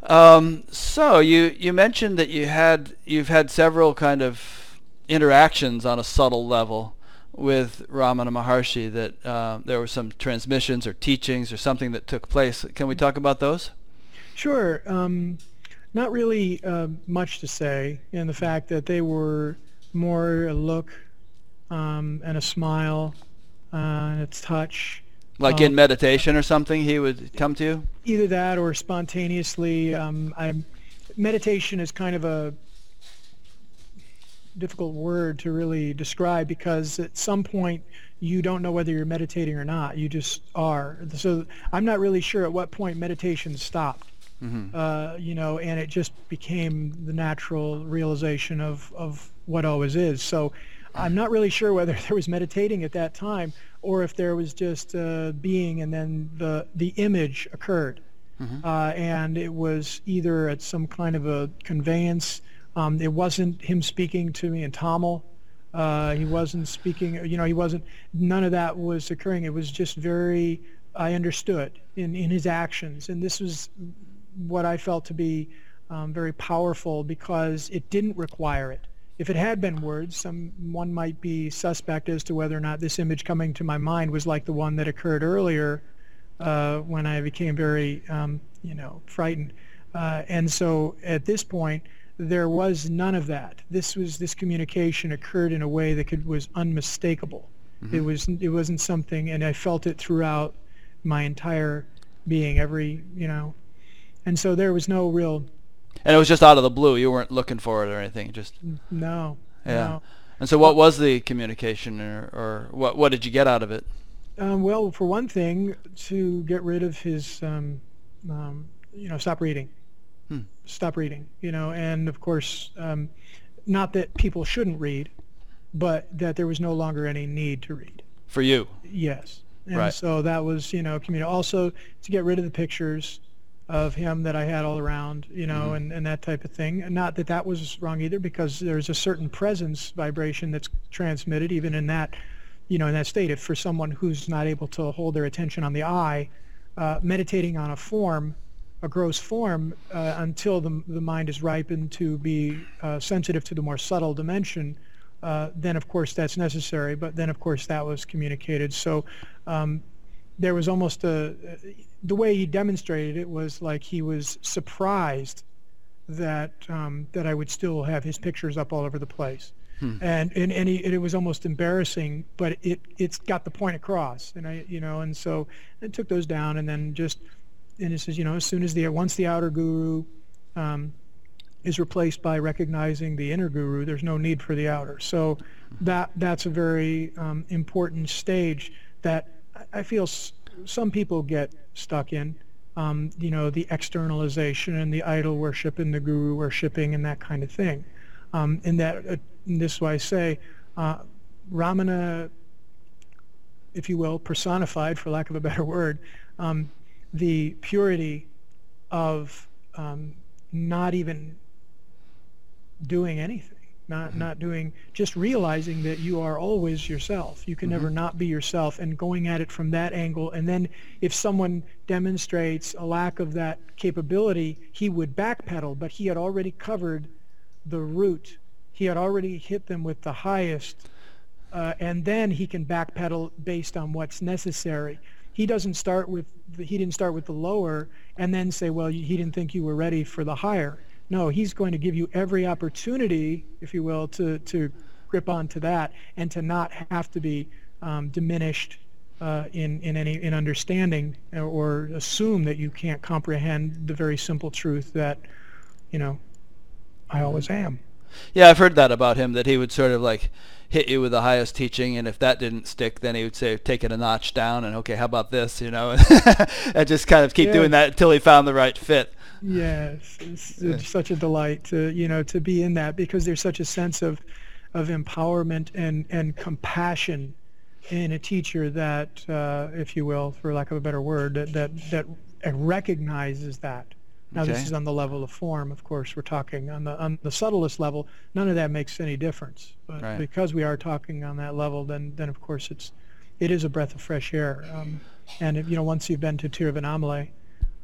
A: Um, so you you mentioned that you had you've had several kind of interactions on a subtle level with Ramana Maharshi. That uh, there were some transmissions or teachings or something that took place. Can we talk about those?
B: Sure. Um, not really uh, much to say in the fact that they were more a look um, and a smile uh, and a touch
A: like in um, meditation or something, he would come to you.
B: Either that or spontaneously. Um, I'm, meditation is kind of a difficult word to really describe because at some point you don't know whether you're meditating or not. You just are. So I'm not really sure at what point meditation stopped. Mm-hmm. Uh, you know, and it just became the natural realization of, of what always is. So I'm not really sure whether there was meditating at that time or if there was just uh, being and then the the image occurred, mm-hmm. uh, and it was either at some kind of a conveyance. Um, it wasn't him speaking to me in Tamil. Uh, he wasn't speaking. You know, he wasn't. None of that was occurring. It was just very. I understood in in his actions, and this was what I felt to be um, very powerful because it didn't require it. If it had been words, some one might be suspect as to whether or not this image coming to my mind was like the one that occurred earlier uh, when I became very, um, you know, frightened. Uh, and so at this point, there was none of that. This was this communication occurred in a way that could, was unmistakable. Mm-hmm. It was it wasn't something, and I felt it throughout my entire being, every you know, and so there was no real
A: and it was just out of the blue. You weren't looking for it or anything. Just
B: no.
A: Yeah.
B: No.
A: And so, what was the communication, or, or what what did you get out of it?
B: Um, well, for one thing, to get rid of his, um, um, you know, stop reading, hmm. stop reading, you know, and of course, um, not that people shouldn't read, but that there was no longer any need to read.
A: For you.
B: Yes. And
A: right.
B: so that was, you know, community. Also, to get rid of the pictures, of him that I had all around, you know, mm-hmm. and, and that type of thing. And not that that was wrong either, because there's a certain presence vibration that's transmitted even in that, you know, in that state. If for someone who's not able to hold their attention on the eye, uh, meditating on a form, a gross form, uh, until the, the mind is ripened to be uh, sensitive to the more subtle dimension, uh, then of course that's necessary. But then of course that was communicated. So um, there was almost a the way he demonstrated it was like he was surprised that um, that I would still have his pictures up all over the place. Hmm. And and, and, he, and, it was almost embarrassing, but it it's got the point across, and I you know, and so I took those down, and then just and it says you know as soon as the once the outer guru um, is replaced by recognizing the inner guru, there's no need for the outer. So that that's a very um, important stage that I feel s- some people get stuck in. Um, you know, the externalization and the idol worship and the guru worshiping and that kind of thing. Um, and that, uh, and this is why I say, uh, Ramana, if you will, personified, for lack of a better word, um, the purity of um, not even doing anything not mm-hmm. not doing just realizing that you are always yourself you can mm-hmm. never not be yourself and going at it from that angle and then if someone demonstrates a lack of that capability he would backpedal but he had already covered the root he had already hit them with the highest uh, and then he can backpedal based on what's necessary he doesn't start with the, he didn't start with the lower and then say well he didn't think you were ready for the higher no, he's going to give you every opportunity, if you will, to, to grip onto that and to not have to be um, diminished uh, in, in any in understanding or assume that you can't comprehend the very simple truth that, you know, I always am.
A: Yeah, I've heard that about him, that he would sort of like hit you with the highest teaching, and if that didn't stick, then he would say, take it a notch down, and okay, how about this, you know, and just kind of keep yeah. doing that until he found the right fit.
B: Yes, it's, it's such a delight to you know to be in that because there's such a sense of of empowerment and and compassion in a teacher that, uh, if you will, for lack of a better word, that that, that recognizes that. Now okay. this is on the level of form, of course. We're talking on the on the subtlest level. None of that makes any difference. But right. because we are talking on that level, then then of course it's it is a breath of fresh air. Um, and if, you know, once you've been to Tiruvannamalai,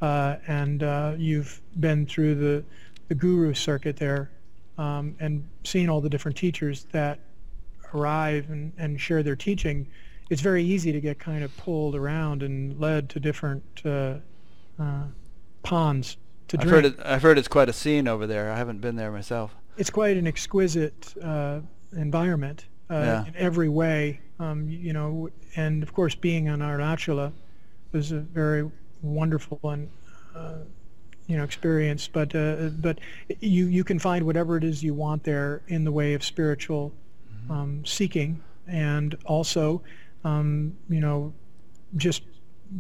B: uh, and uh, you've been through the, the guru circuit there um, and seen all the different teachers that arrive and, and share their teaching, it's very easy to get kind of pulled around and led to different uh, uh ponds to
A: I've
B: drink.
A: Heard it, I've heard it's quite a scene over there. I haven't been there myself.
B: It's quite an exquisite uh, environment uh, yeah. in every way. Um, you know, and of course, being on Arunachala was a very wonderful and uh, you know experience. But uh, but you you can find whatever it is you want there in the way of spiritual mm-hmm. um, seeking, and also um, you know just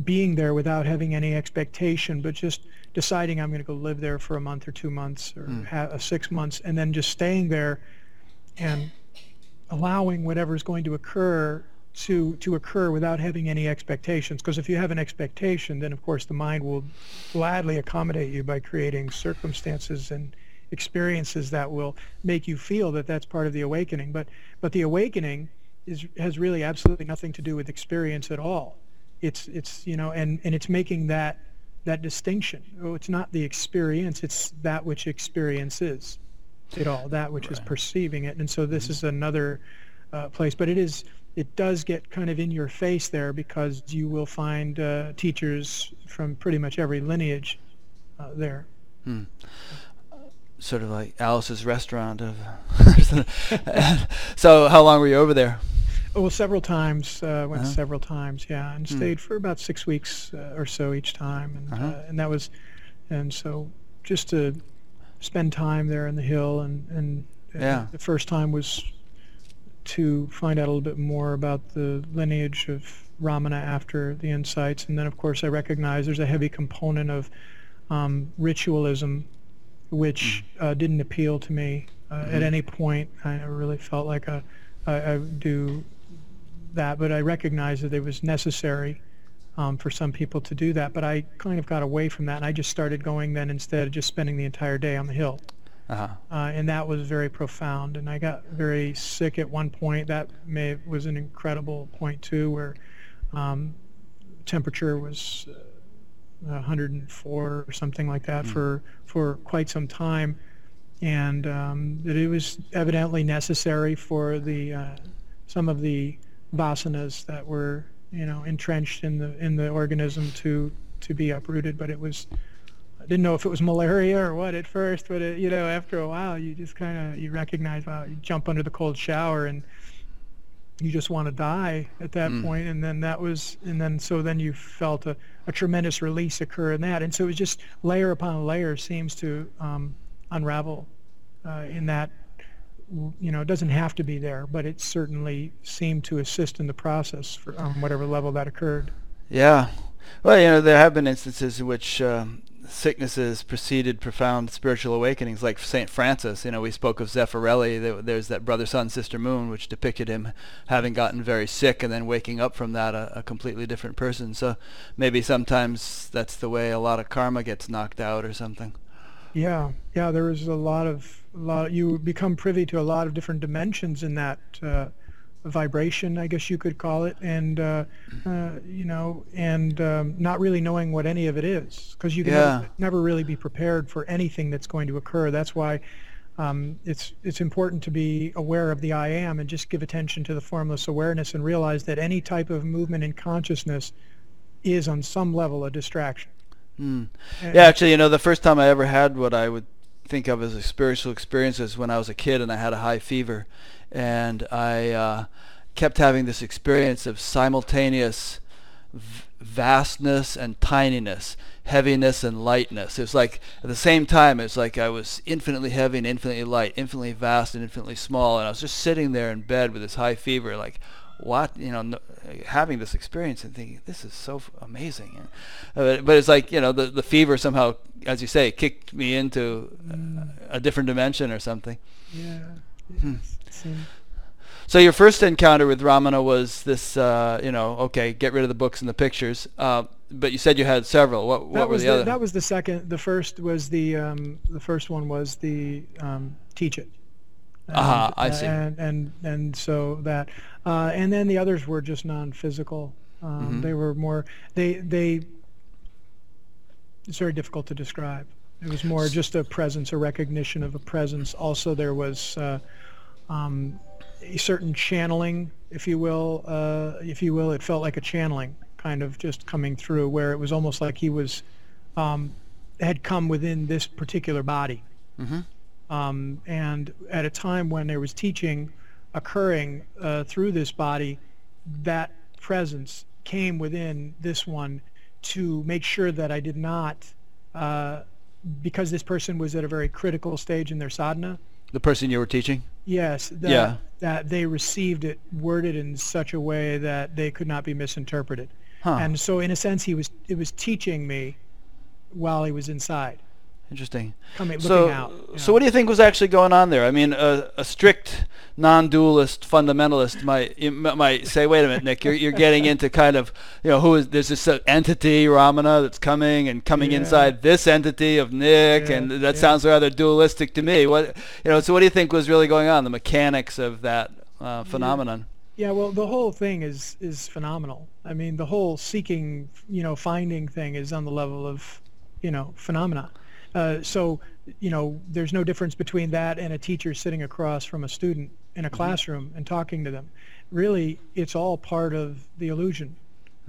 B: being there without having any expectation, but just deciding I'm going to go live there for a month or two months or mm. ha- uh, six months, and then just staying there and allowing whatever is going to occur to to occur without having any expectations. Because if you have an expectation then of course the mind will gladly accommodate you by creating circumstances and experiences that will make you feel that that's part of the awakening. But but the awakening is has really absolutely nothing to do with experience at all. It's it's you know and and it's making that that distinction. Oh it's not the experience it's that which experience is it all that which right. is perceiving it. And so this mm-hmm. is another uh, place. But it is it does get kind of in your face there because you will find uh, teachers from pretty much every lineage uh, there. Hmm.
A: Sort of like Alice's restaurant of. so, how long were you over there?
B: Oh, well, several times. Uh, went uh-huh. several times, yeah, and hmm. stayed for about six weeks uh, or so each time, and uh-huh. Uh, and that was, and so just to spend time there in the hill, and and
A: yeah.
B: the first time was to find out a little bit more about the lineage of Ramana after the insights. And then, of course, I recognize there's a heavy component of um, ritualism, which mm. uh, didn't appeal to me uh, mm-hmm. at any point. I really felt like a, I, I do that, but I recognized that it was necessary um, for some people to do that. But I kind of got away from that, and I just started going then instead of just spending the entire day on the hill. Uh-huh. Uh, and that was very profound. And I got very sick at one point. That may was an incredible point too, where um, temperature was uh, 104 or something like that mm. for for quite some time, and um, that it was evidently necessary for the uh, some of the vasanas that were you know entrenched in the in the organism to to be uprooted. But it was I didn't know if it was malaria or what at first, but it, you know after a while you just kind of you recognize wow you jump under the cold shower and you just want to die at that mm. point. And then that was and then so then you felt a, a tremendous release occur in that. And so it was just layer upon layer seems to um, unravel uh, in that you know it doesn't have to be there but it certainly seemed to assist in the process for um, whatever level that occurred.
A: Yeah. Well you know there have been instances in which um, sicknesses preceded profound spiritual awakenings, like Saint Francis. You know, we spoke of Zeffirelli. There's that brother, sun, sister, moon, which depicted him having gotten very sick and then waking up from that a, a, completely different person. So maybe sometimes that's the way a lot of karma gets knocked out or something.
B: Yeah, yeah. There is a lot of a lot. You become privy to a lot of different dimensions in that. Uh, vibration, I guess you could call it, and uh, uh, you know, and um, not really knowing what any of it is, because you can yeah. never, never, really be prepared for anything that's going to occur. That's why um, it's it's important to be aware of the I am and just give attention to the formless awareness and realize that any type of movement in consciousness is on some level a distraction.
A: Mm. Yeah, actually, you know, the first time I ever had what I would think of as a spiritual experiences when I was a kid and I had a high fever, and I uh, kept having this experience of simultaneous v- vastness and tininess, heaviness and lightness. It was like at the same time, it was like I was infinitely heavy and infinitely light, infinitely vast and infinitely small, and I was just sitting there in bed with this high fever, like what you know no, having this experience and thinking this is so f- amazing uh, but it's like you know the the fever somehow as you say kicked me into mm. a, a different dimension or something
B: yeah hmm.
A: So your first encounter with Ramana was this, uh, you know, okay, get rid of the books and the pictures. Uh, but you said you had several. What, what were the, the, other?
B: That was the second. The first was the um, the first one was the um, teach it.
A: Ah, uh-huh, I see.
B: And and and so that, uh, and then the others were just non-physical. Um, mm-hmm. They were more. They they. It's very difficult to describe. It was more just a presence, a recognition of a presence. Also, there was. Uh, um, a certain channeling, if you will, uh, if you will. It felt like a channeling, kind of just coming through, where it was almost like he was um, had come within this particular body. Mm-hmm. Um, and at a time when there was teaching occurring uh, through this body, that presence came within this one to make sure that I did not, uh, because this person was at a very critical stage in their sadhana.
A: The person you were teaching?
B: Yes. That, yeah. That they received it worded in such a way that they could not be misinterpreted. Huh. And so, in a sense, he was it was teaching me while he was inside.
A: Interesting.
B: Coming,
A: so,
B: out,
A: so what do you think was actually going on there? I mean, a, a strict non-dualist fundamentalist might might say, "Wait a minute, Nick, you're you're getting into kind of you know who is there's this uh, entity Ramana that's coming and coming yeah. inside this entity of Nick, yeah, and that sounds rather dualistic to me. What you know? So what do you think was really going on? The mechanics of that uh, phenomenon."
B: Yeah, well, the whole thing is is phenomenal. I mean, the whole seeking, you know, finding thing is on the level of, you know, phenomena. Uh, so, you know, there's no difference between that and a teacher sitting across from a student in a mm-hmm. classroom and talking to them. Really, it's all part of the illusion.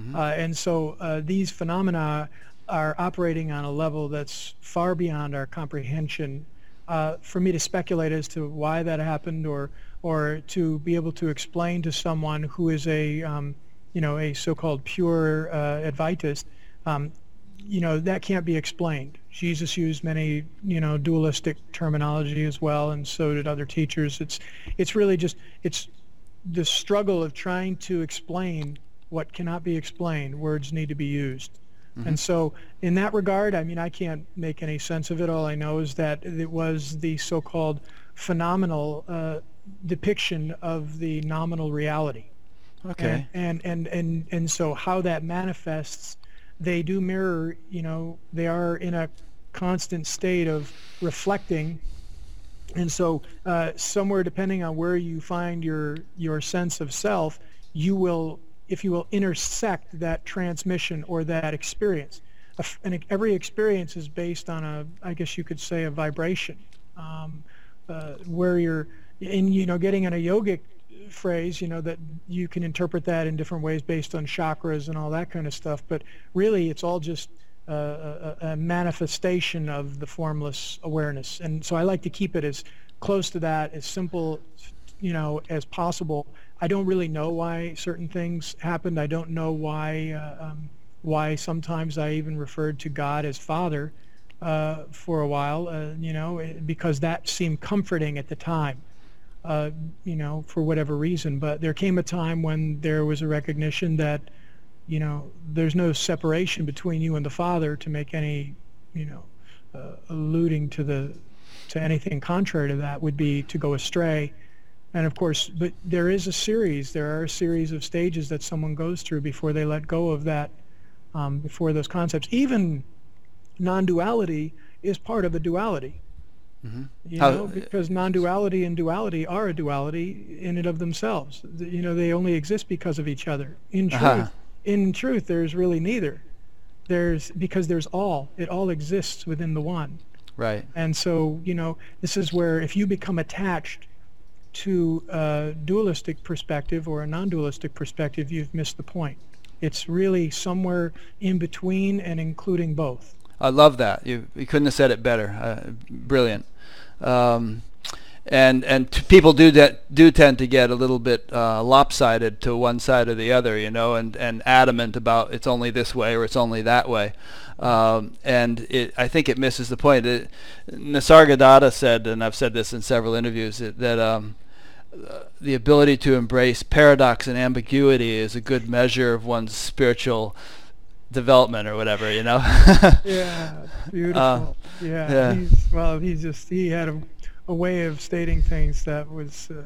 B: Mm-hmm. Uh, and so uh, these phenomena are operating on a level that's far beyond our comprehension. Uh, for me to speculate as to why that happened or or to be able to explain to someone who is a um, you know a so-called pure uh, Advaitist um, you know that can't be explained. Jesus used many you know dualistic terminology as well, and so did other teachers. It's it's really just it's the struggle of trying to explain what cannot be explained. Words need to be used. Mm-hmm. And so, in that regard, I mean, I can't make any sense of it. All I know is that it was the so-called phenomenal uh, depiction of the nominal reality.
A: Okay.
B: And, and and and and so how that manifests they do mirror, you know, they are in a constant state of reflecting. And so uh, somewhere, depending on where you find your, your sense of self, you will, if you will, intersect that transmission or that experience. And every experience is based on a, I guess you could say, a vibration, um, uh, where you're, in you know, getting in a yogic phrase, you know, that you can interpret that in different ways based on chakras and all that kind of stuff. But really, it's all just uh, a, a, manifestation of the formless awareness. And so I like to keep it as close to that, as simple, you know, as possible. I don't really know why certain things happened. I don't know why uh, um, why sometimes I even referred to God as Father uh, for a while, uh, you know, because that seemed comforting at the time uh, you know, for whatever reason. But there came a time when there was a recognition that, you know, there's no separation between you and the Father to make any, you know, uh, alluding to the to anything contrary to that would be to go astray. And of course, but there is a series. There are a series of stages that someone goes through before they let go of that, um, before those concepts. Even non-duality is part of a duality. Mm-hmm. You How, know, because non-duality and duality are a duality in and of themselves. You know, they only exist because of each other. In uh-huh. truth, uh-huh. in truth, there's really neither. There's because there's all. It all exists within the one.
A: Right.
B: And so, you know, this is where if you become attached to a dualistic perspective or a non-dualistic perspective, you've missed the point. It's really somewhere in between and including both.
A: I love that. You you couldn't have said it better. Uh, brilliant. Um, and and t- people do that do tend to get a little bit uh, lopsided to one side or the other, you know, and, and adamant about it's only this way or it's only that way, um, and it I think it misses the point. It, Nisargadatta said, and I've said this in several interviews, that, that um, the ability to embrace paradox and ambiguity is a good measure of one's spiritual development or whatever, you know.
B: yeah, beautiful. Uh, yeah, yeah. He's, well, he just he had a, a way of stating things that was uh,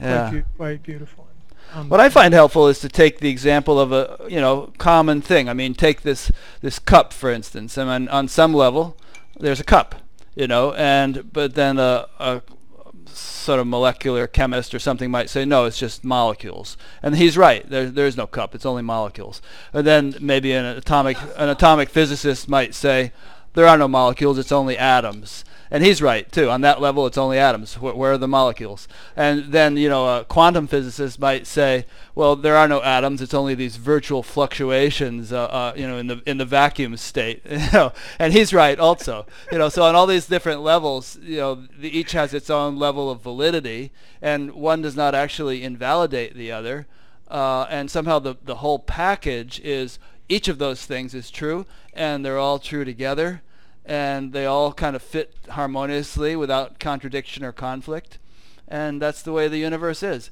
B: yeah. quite, quite beautiful.
A: Um, what I find helpful is to take the example of a you know common thing. I mean, take this this cup for instance. I mean, on some level, there's a cup, you know, and but then a, a sort of molecular chemist or something might say, no, it's just molecules. And he's right. There, there is no cup. It's only molecules. And then maybe an atomic, an atomic physicist might say, there are no molecules. It's only atoms and he's right too. On that level, it's only atoms. Where, where, are the molecules? And then you know, a quantum physicist might say, well, there are no atoms. It's only these virtual fluctuations, uh, uh, you know, in the in the vacuum state. You know, and he's right also. You know, so on all these different levels, you know, the, each has its own level of validity, and one does not actually invalidate the other. Uh, and somehow the the whole package is each of those things is true, and they're all true together and they all kind of fit harmoniously without contradiction or conflict. And that's the way the universe is.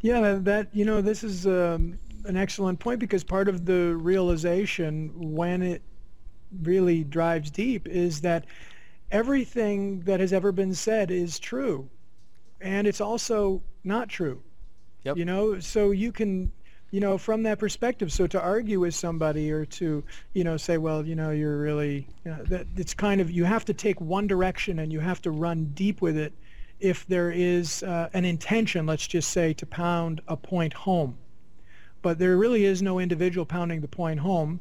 B: Yeah, that you know, this is um, an excellent point because part of the realization when it really drives deep is that everything that has ever been said is true, and it's also not true.
A: Yep.
B: You know, so you can you know, from that perspective. So to argue with somebody or to, you know, say, well, you know, you're really, you know, that it's kind of, you have to take one direction and you have to run deep with it if there is uh, an intention, let's just say, to pound a point home. But there really is no individual pounding the point home.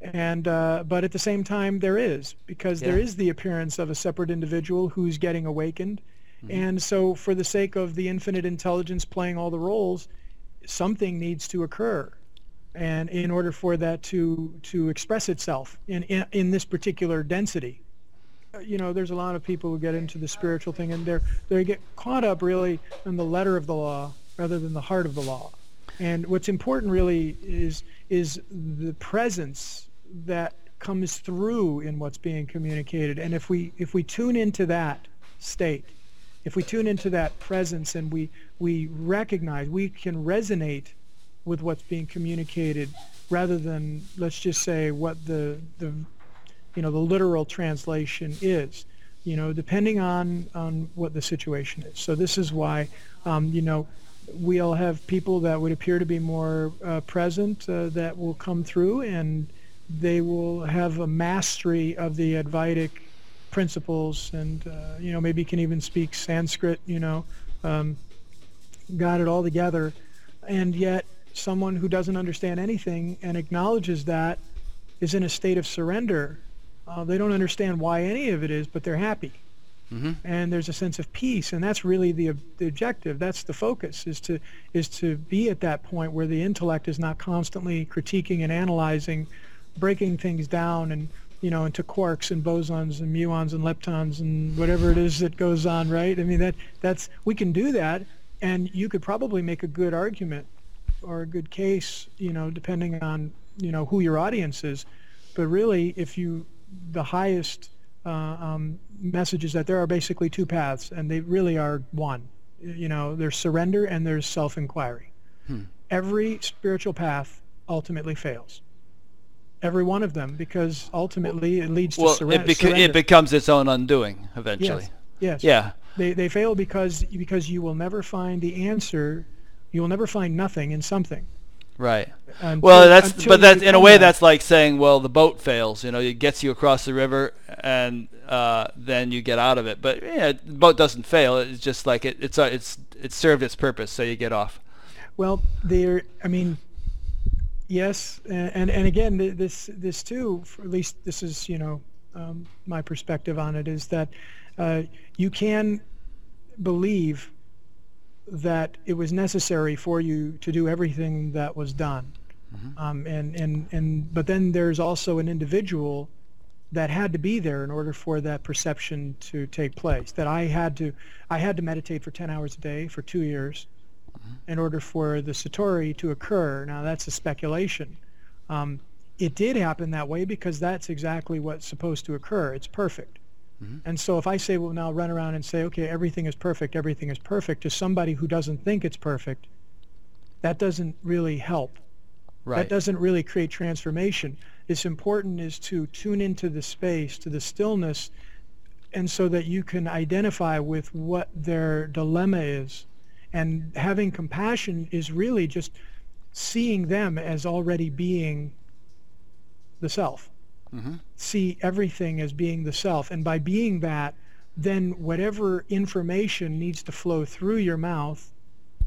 B: And uh, but at the same time, there is because yeah. there is the appearance of a separate individual who's getting awakened. Mm-hmm. And so, for the sake of the infinite intelligence playing all the roles, something needs to occur and in order for that to to express itself in, in in this particular density. Uh, you know there's a lot of people who get into the spiritual thing and they're they get caught up really in the letter of the law rather than the heart of the law. And what's important really is is the presence that comes through in what's being communicated. And if we if we tune into that state if we tune into that presence and we we recognize we can resonate with what's being communicated rather than let's just say what the the you know the literal translation is you know depending on on what the situation is. So this is why um, you know we'll have people that would appear to be more uh, present uh, that will come through and they will have a mastery of the Advaitic principles and uh, you know maybe can even speak Sanskrit you know um, got it all together. And yet someone who doesn't understand anything and acknowledges that is in a state of surrender. Uh, they don't understand why any of it is but they're happy.
A: Mm-hmm.
B: and there's a sense of peace and that's really the, the objective. That's the focus is to is to be at that point where the intellect is not constantly critiquing and analyzing breaking things down and you know into quarks and bosons and muons and leptons and whatever it is that goes on right i mean that that's we can do that and you could probably make a good argument or a good case you know depending on you know who your audience is but really if you the highest uh, um, message is that there are basically two paths, and they really are one. You know, there's surrender and there's self-inquiry.
A: Hmm.
B: Every spiritual path ultimately fails. Every one of them, because ultimately it leads to
A: Well,
B: surre-
A: it, beca-
B: surrender.
A: it becomes its own undoing eventually.
B: Yes. Yes.
A: Yeah.
B: They they fail because because you will never find the answer. You will never find nothing in something.
A: Right.
B: Until,
A: Well, that's but that's in a way
B: that.
A: that's like saying, well, the boat fails. You know, it gets you across the river, and uh, then you get out of it. But yeah, the boat doesn't fail. It's just like it, it's uh, it's it served its purpose, so you get off.
B: Well, there. I mean, yes, and and, and again, this this too. For at least this is you know um, my perspective on it is that uh, you can believe that it was necessary for you to do everything that was done, um, and and and but then there's also an individual that had to be there in order for that perception to take place. That I had to I had to meditate for 10 hours a day for two years in order for the satori to occur. Now that's a speculation. Um, it did happen that way because that's exactly what's supposed to occur. It's perfect. And so if I say, well, now run around and say, okay, everything is perfect, everything is perfect, to somebody who doesn't think it's perfect, that doesn't really help.
A: Right.
B: That doesn't really create transformation. It's important is to tune into the space, to the stillness, and so that you can identify with what their dilemma is. And having compassion is really just seeing them as already being the self.
A: hmm
B: See everything as being the self. And by being that, then whatever information needs to flow through your mouth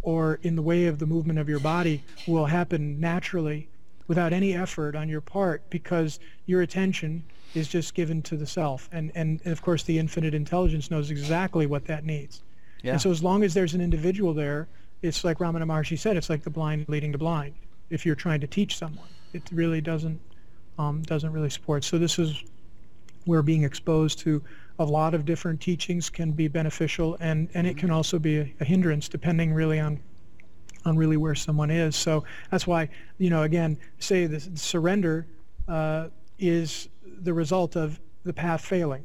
B: or in the way of the movement of your body will happen naturally without any effort on your part because your attention is just given to the self. And, and, and of course, the infinite intelligence knows exactly what that needs.
A: Yeah.
B: And so as long as there's an individual there, it's like Ramana Maharshi said, it's like the blind leading the blind. If you're trying to teach someone, it really doesn't um, doesn't really support. So this is where being exposed to a lot of different teachings can be beneficial, and, and it can also be a, a hindrance depending really on on really where someone is. So that's why you know again say the surrender uh, is the result of the path failing.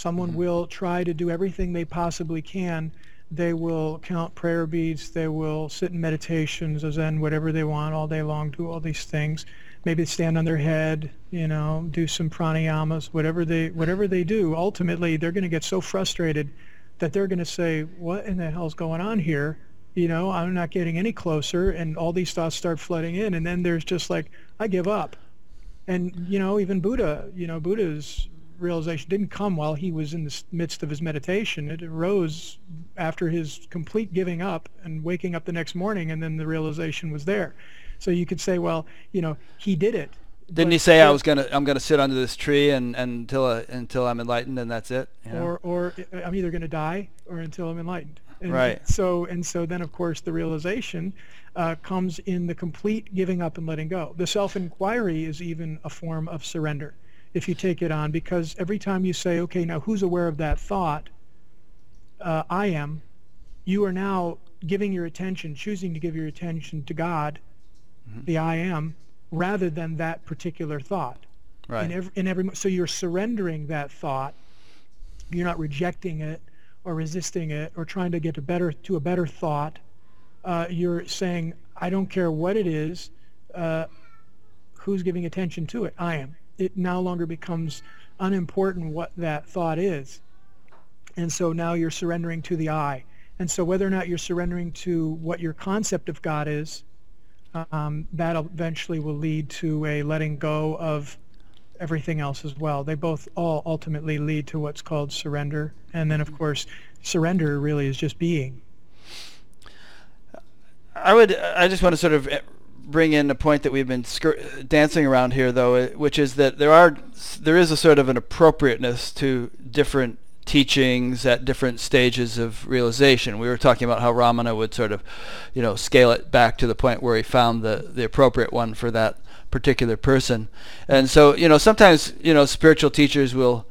B: Someone mm-hmm. will try to do everything they possibly can. They will count prayer beads. They will sit in meditations, zen, whatever they want all day long, do all these things. Maybe stand on their head, you know, do some pranayamas, whatever they whatever they do. Ultimately, they're going to get so frustrated that they're going to say, "What in the hell's going on here?" You know, I'm not getting any closer, and all these thoughts start flooding in, and then there's just like, "I give up." And you know, even Buddha, you know, Buddha's realization didn't come while he was in the midst of his meditation. It arose after his complete giving up and waking up the next morning, and then the realization was there. So you could say, well, you know, he did it.
A: Didn't he say I was gonna I'm gonna sit under this tree and, and until uh, until I'm enlightened and that's it? you know?
B: or or I'm either going to die or until I'm enlightened. And
A: Right.
B: So and so then of course the realization uh, comes in the complete giving up and letting go. The self-inquiry is even a form of surrender if you take it on because every time you say, okay, now who's aware of that thought? Uh, I am. You are now giving your attention, choosing to give your attention to God, the I am, rather than that particular thought
A: right.
B: in every, in every so you're surrendering that thought you're not rejecting it or resisting it or trying to get to better to a better thought uh, you're saying i don't care what it is uh, who's giving attention to it i am it no longer becomes unimportant what that thought is and so now you're surrendering to the i and so whether or not you're surrendering to what your concept of god is um, that eventually will lead to a letting go of everything else as well. They both all ultimately lead to what's called surrender. And then, of course, surrender really is just being.
A: I would. I just want to sort of bring in a point that we've been skir- dancing around here, though, eh, which is that there are there is a sort of an appropriateness to different teachings at different stages of realization. We were talking about how Ramana would sort of, you know, scale it back to the point where he found the, the appropriate one for that particular person. And so, you know, sometimes, you know, spiritual teachers will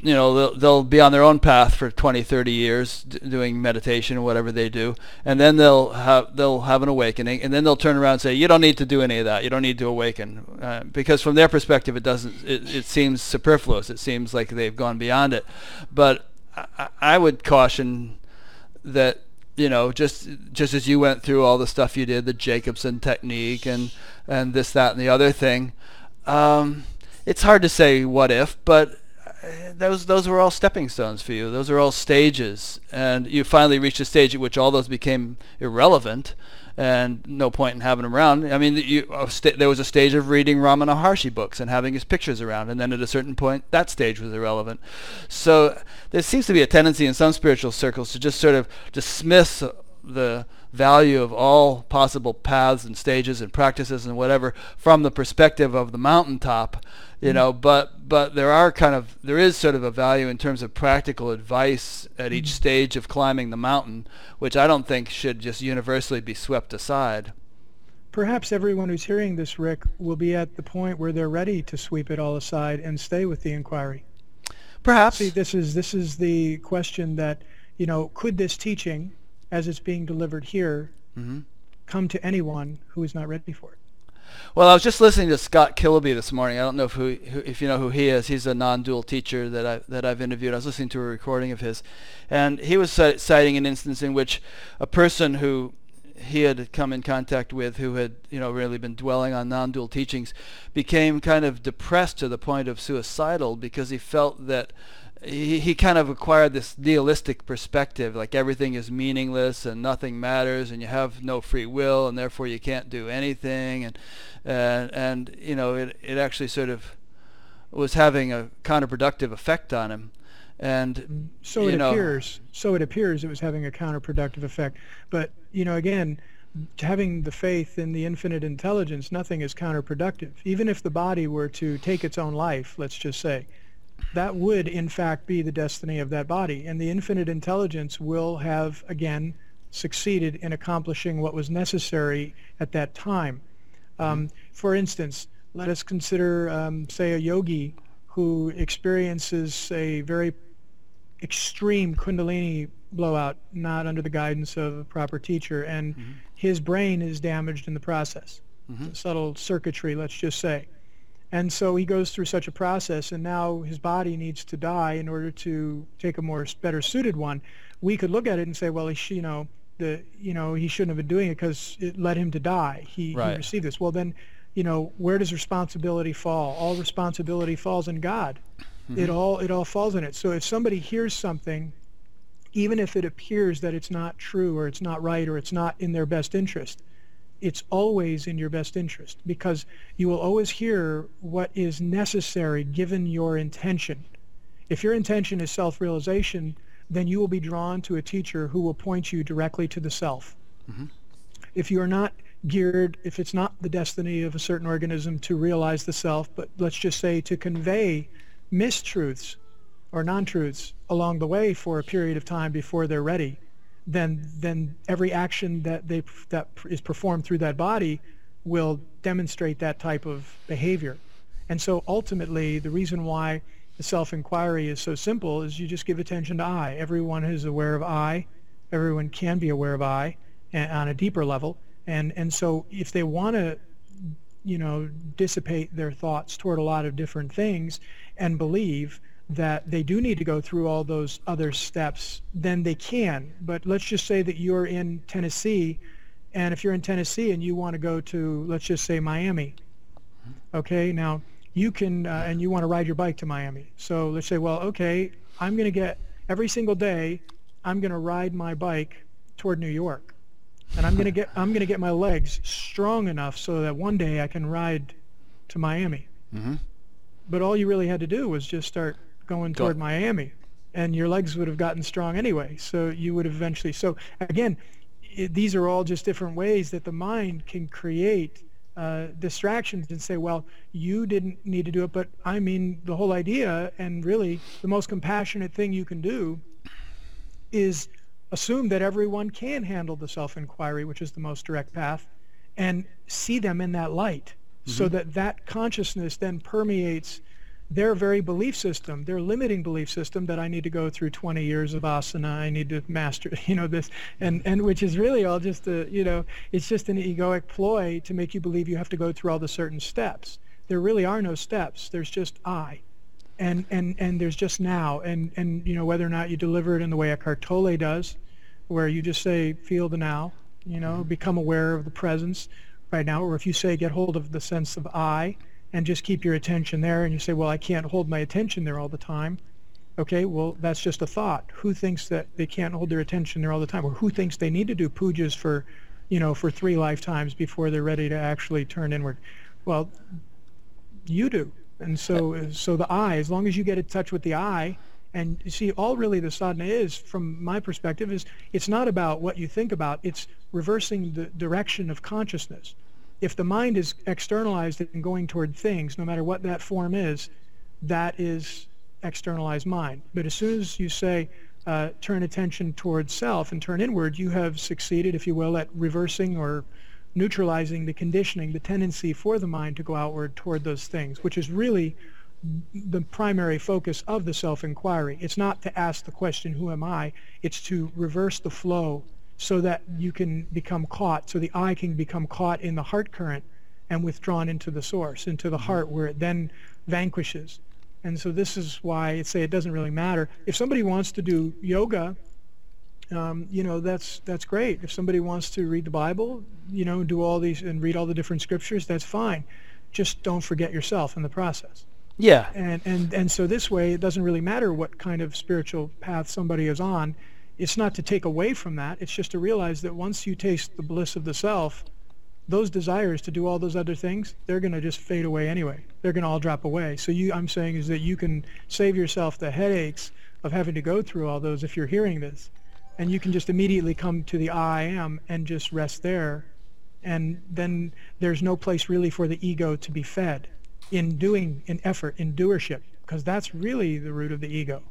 A: you know they'll, they'll be on their own path for 20 30 years d- doing meditation or whatever they do. And then they'll have they'll have an awakening and then they'll turn around and say you don't need to do any of that. You don't need to awaken. Uh, because from their perspective it doesn't it, it seems superfluous. It seems like they've gone beyond it. But I, I would caution that you know just just as you went through all the stuff you did the Jacobson technique and and this that and the other thing um, it's hard to say what if but those those were all stepping stones for you. Those are all stages, and you finally reached a stage at which all those became irrelevant, and no point in having them around. I mean, you, st- there was a stage of reading Ramana Maharshi books and having his pictures around, and then at a certain point, that stage was irrelevant. So there seems to be a tendency in some spiritual circles to just sort of dismiss the value of all possible paths and stages and practices and whatever from the perspective of the mountaintop you mm-hmm. know but but there are kind of there is sort of a value in terms of practical advice at each mm-hmm. stage of climbing the mountain which i don't think should just universally be swept aside
B: perhaps everyone who's hearing this rick will be at the point where they're ready to sweep it all aside and stay with the inquiry
A: perhaps
B: see this is this is the question that you know could this teaching as it's being delivered here mm-hmm. come to anyone who is not ready for it
A: well, I was just listening to Scott Kiloby this morning. I don't know if who, if you know who he is. He's a non-dual teacher that I that I've interviewed. I was listening to a recording of his, and he was citing an instance in which a person who he had come in contact with who had you know really been dwelling on non-dual teachings became kind of depressed to the point of suicidal because he felt that he, he kind of acquired this nihilistic perspective, like everything is meaningless and nothing matters, and you have no free will, and therefore you can't do anything, and and and you know it it actually sort of was having a counterproductive effect on him, and
B: so it
A: know,
B: appears. So it appears it was having a counterproductive effect, but you know again. Having the faith in the infinite intelligence, nothing is counterproductive. Even if the body were to take its own life, let's just say, that would in fact be the destiny of that body. And the infinite intelligence will have again succeeded in accomplishing what was necessary at that time. Um, for instance, let us consider, um, say, a yogi who experiences a very extreme kundalini blowout, not under the guidance of a proper teacher, and mm-hmm. his brain is damaged in the process. Mm-hmm. Subtle circuitry, let's just say. And so he goes through such a process, and now his body needs to die in order to take a more better suited one. We could look at it and say, well, he, you know, the, you know, he shouldn't have been doing it because it led him to die. He, right. he received this. Well, then, you know, where does responsibility fall? All responsibility falls in God. Mm-hmm. It all it all falls in it. So if somebody hears something, even if it appears that it's not true or it's not right or it's not in their best interest, it's always in your best interest because you will always hear what is necessary given your intention. If your intention is self-realization, then you will be drawn to a teacher who will point you directly to the self. Mm-hmm. If you are not geared, if it's not the destiny of a certain organism to realize the self, but let's just say to convey mistruths or non-truths along the way for a period of time before they're ready, then then every action that they that is performed through that body will demonstrate that type of behavior. And so ultimately, the reason why the self-inquiry is so simple is you just give attention to I. Everyone is aware of I. Everyone can be aware of I eh, on a deeper level. And and so if they want to, you know, dissipate their thoughts toward a lot of different things and believe that they do need to go through all those other steps, then they can. But let's just say that you're in Tennessee, and if you're in Tennessee and you want to go to, let's just say Miami, okay, now you can, uh, and you want to ride your bike to Miami. So let's say, well, okay, I'm going to get, every single day, I'm going to ride my bike toward New York. And I'm going to get, I'm going to get my legs strong enough so that one day I can ride to Miami. Mm-hmm. But all you really had to do was just start going toward Go. Miami, and your legs would have gotten strong anyway. So you would have eventually. So again, it, these are all just different ways that the mind can create uh, distractions and say, well, you didn't need to do it, but I mean, the whole idea and really the most compassionate thing you can do is assume that everyone can handle the self-inquiry, which is the most direct path, and see them in that light mm-hmm. so that that consciousness then permeates their very belief system, their limiting belief system that I need to go through 20 years of asana, I need to master, you know, this, and, and which is really all just a, you know, it's just an egoic ploy to make you believe you have to go through all the certain steps. There really are no steps. There's just I. And, and, and there's just now. And, and, you know, whether or not you deliver it in the way Eckhart Tolle does, where you just say, feel the now, you know, mm-hmm. become aware of the presence right now, or if you say, get hold of the sense of I, and just keep your attention there and you say, well, I can't hold my attention there all the time. Okay, well, that's just a thought. Who thinks that they can't hold their attention there all the time? Or who thinks they need to do pujas for, you know, for three lifetimes before they're ready to actually turn inward? Well, you do. And so, so the I, as long as you get in touch with the I, and you see, all really the sadhana is, from my perspective, is it's not about what you think about. It's reversing the direction of consciousness if the mind is externalized and going toward things, no matter what that form is, that is externalized mind. But as soon as you say, uh, turn attention towards self and turn inward, you have succeeded, if you will, at reversing or neutralizing the conditioning, the tendency for the mind to go outward toward those things, which is really the primary focus of the self-inquiry. It's not to ask the question, who am I? It's to reverse the flow so that you can become caught, so the I can become caught in the heart current and withdrawn into the source, into the heart where it then vanquishes. And so this is why I say it doesn't really matter. If somebody wants to do yoga, um, you know, that's that's great. If somebody wants to read the Bible, you know, do all these and read all the different scriptures, that's fine. Just don't forget yourself in the process.
A: Yeah.
B: And and and so this way, it doesn't really matter what kind of spiritual path somebody is on it's not to take away from that. It's just to realize that once you taste the bliss of the self, those desires to do all those other things, they're going to just fade away anyway. They're going to all drop away. So you, I'm saying is that you can save yourself the headaches of having to go through all those if you're hearing this. And you can just immediately come to the I am and just rest there. And then there's no place really for the ego to be fed in doing, in effort, in doership, because that's really the root of the ego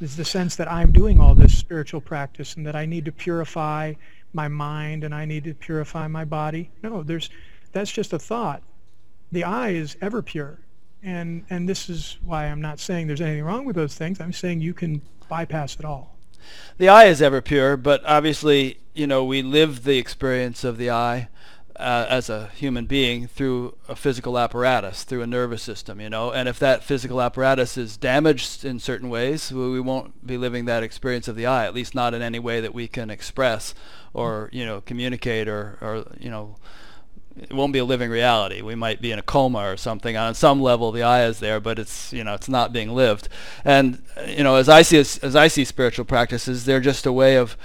B: is the sense that I'm doing all this spiritual practice and that I need to purify my mind and I need to purify my body. No, there's that's just a thought. The I is ever pure. And and this is why I'm not saying there's anything wrong with those things. I'm saying you can bypass it all.
A: The I is ever pure, but obviously, you know, we live the experience of the I uh, as a human being through a physical apparatus, through a nervous system, you know. And if that physical apparatus is damaged in certain ways, we won't be living that experience of the I, at least not in any way that we can express or, you know, communicate or, or you know, it won't be a living reality. We might be in a coma or something. On some level, the I is there, but it's you know it's not being lived. And you know, as I see as, as I see spiritual practices, they're just a way of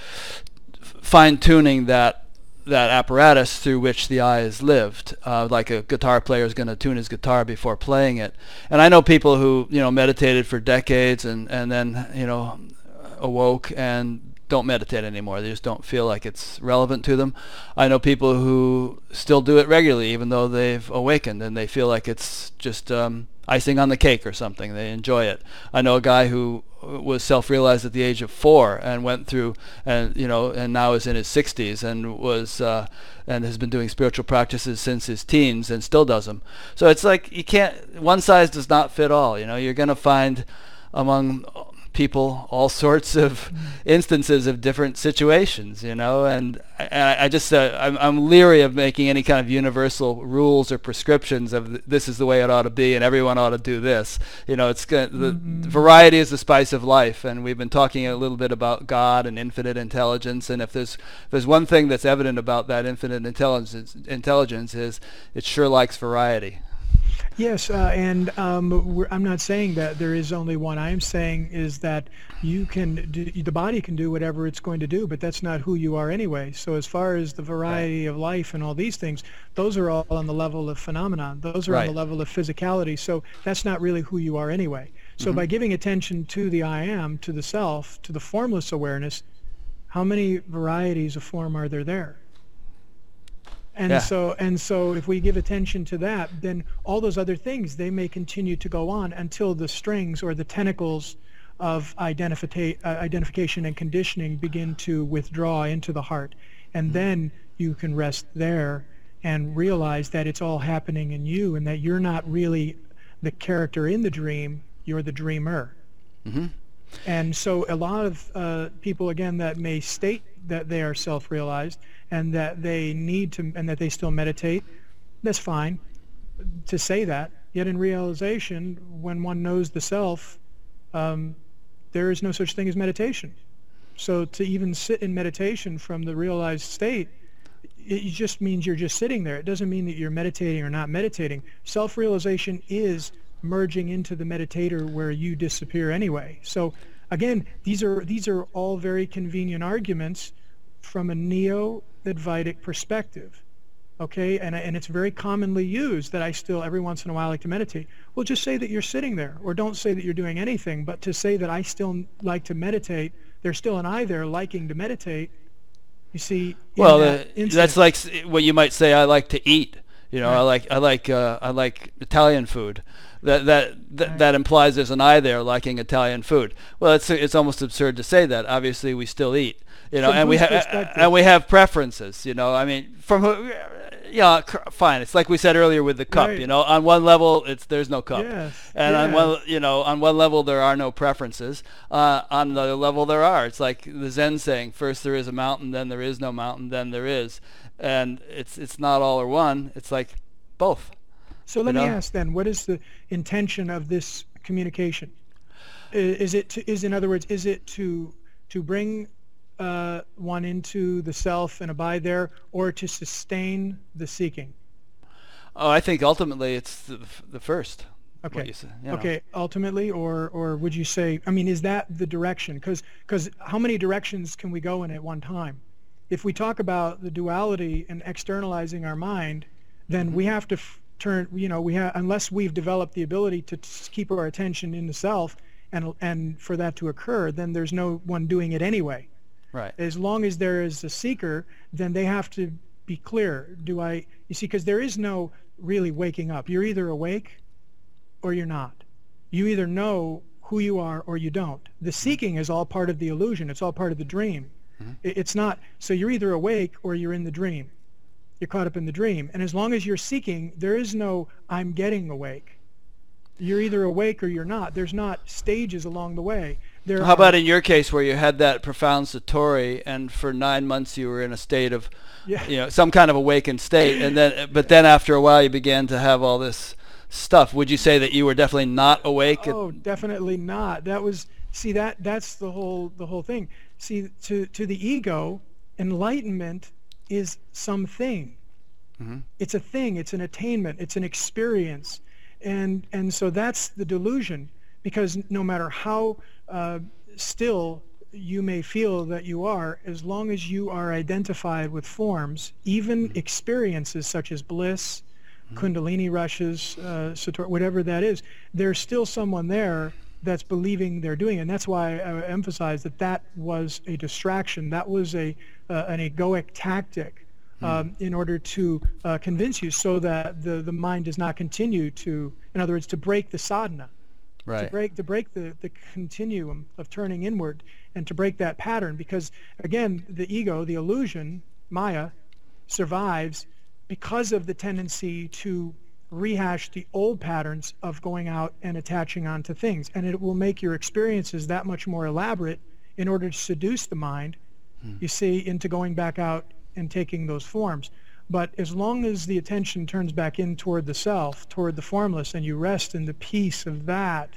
A: fine tuning that that apparatus through which the I is lived. Uh, like a guitar player is going to tune his guitar before playing it. And I know people who you know meditated for decades and and then you know awoke and don't meditate anymore. They just don't feel like it's relevant to them. I know people who still do it regularly, even though they've awakened, and they feel like it's just um, icing on the cake or something. They enjoy it. I know a guy who was self-realized at the age of four and went through and you know and now is in his 60s and was uh, and has been doing spiritual practices since his teens and still does them. So it's like you can't one size does not fit all. You know, you're going to find among people all sorts of mm. instances of different situations, you know, and, I, I just uh, I'm, I'm leery of making any kind of universal rules or prescriptions of this is the way it ought to be and everyone ought to do this. You know, it's the mm-hmm. variety is the spice of life, and we've been talking a little bit about God and infinite intelligence, and if there's if there's one thing that's evident about that infinite intelligence intelligence is it sure likes variety.
B: Yes, uh, and um, I'm not saying that there is only one. I'm saying is that you can, do, the body can do whatever it's going to do, but that's not who you are anyway. So as far as the variety right. of life and all these things, those are all on the level of phenomenon. Those are right. on the level of physicality. So that's not really who you are anyway. So mm-hmm. by giving attention to the I am, to the self, to the formless awareness, how many varieties of form are there there? And
A: Yeah.
B: so and so if we give attention to that, then all those other things they may continue to go on until the strings or the tentacles of identifica- uh, identification and conditioning begin to withdraw into the heart. And then you can rest there and realize that it's all happening in you and that you're not really the character in the dream, you're the dreamer.
A: hmm
B: And so a lot of uh, people, again, that may state that they are self-realized and that they need to, and that they still meditate, that's fine to say that. Yet in realization, when one knows the self, um, there is no such thing as meditation. So to even sit in meditation from the realized state, it just means you're just sitting there. It doesn't mean that you're meditating or not meditating. Self-realization is merging into the meditator where you disappear anyway. So again, these are these are all very convenient arguments from a neo-Advaitic perspective. Okay, and and it's very commonly used that I still every once in a while like to meditate. Well, just say that you're sitting there, or don't say that you're doing anything, but to say that I still like to meditate, there's still an I there liking to meditate. You see,
A: Well,
B: that
A: uh, that's like what you might say. I like to eat. You know, I like I like uh, I like Italian food. That that that, that implies there's an I there liking Italian food. Well, it's it's almost absurd to say that. Obviously, we still eat. You know,
B: From
A: and we have and we have preferences. You know, I mean, from who- yeah, fine. It's like we said earlier with the cup.
B: Right.
A: You know, on one level, it's there's no cup.
B: Yes,
A: And on
B: yeah.
A: one, you know, on one level there are no preferences. Uh, on the other level there are. It's like the Zen saying: first there is a mountain, then there is no mountain, then there is. And it's it's not all or one. It's like both.
B: So let
A: you
B: me ask then, what is the intention of this communication? Is it to, is in other words, is it to to bring uh, one into the self and abide there, or to sustain the seeking?
A: Oh, I think ultimately it's the, the first.
B: Okay.
A: you say, you know.
B: Okay, ultimately, or or would you say? I mean, is that the direction? Because Because how many directions can we go in at one time? If we talk about the duality and externalizing our mind, then we mm-hmm. have to f- turn. You know, we have unless we've developed the ability to t- keep our attention in the self, and and for that to occur, then there's no one doing it anyway.
A: Right.
B: As long as there is a seeker, then they have to be clear. Do I? You see, because there is no really waking up. You're either awake or you're not. You either know who you are or you don't. The mm-hmm. seeking is all part of the illusion. It's all part of the dream. Mm-hmm. I- It's not. So you're either awake or you're in the dream. You're caught up in the dream. And as long as you're seeking, there is no I'm getting awake. You're either awake or you're not. There's not stages along the way. There
A: How
B: are-
A: about in your case where you had that profound satori and for nine months you were in a state of,
B: Yeah.
A: you know, some kind of awakened state, and then but then after a while you began to have all this stuff. Would you say that you were definitely not awake?
B: Oh, definitely not. That was see that that's the whole the whole thing. See to to the ego, enlightenment is something.
A: Mhm.
B: It's a thing. It's an attainment. It's an experience, and and so that's the delusion. Because no matter how uh, still you may feel that you are, as long as you are identified with forms, even experiences such as bliss, kundalini rushes, uh, sator, whatever that is, there's still someone there that's believing they're doing it. And that's why I emphasize that that was a distraction. That was a uh, an egoic tactic um, in order to uh, convince you so that the, the mind does not continue to, in other words, to break the sadhana to break to break the, the continuum of turning inward and to break that pattern because again the ego the illusion maya survives because of the tendency to rehash the old patterns of going out and attaching onto things. And it will make your experiences that much more elaborate in order to seduce the mind hmm. you see into going back out and taking those forms. But as long as the attention turns back in toward the self, toward the formless, and you rest in the peace of that,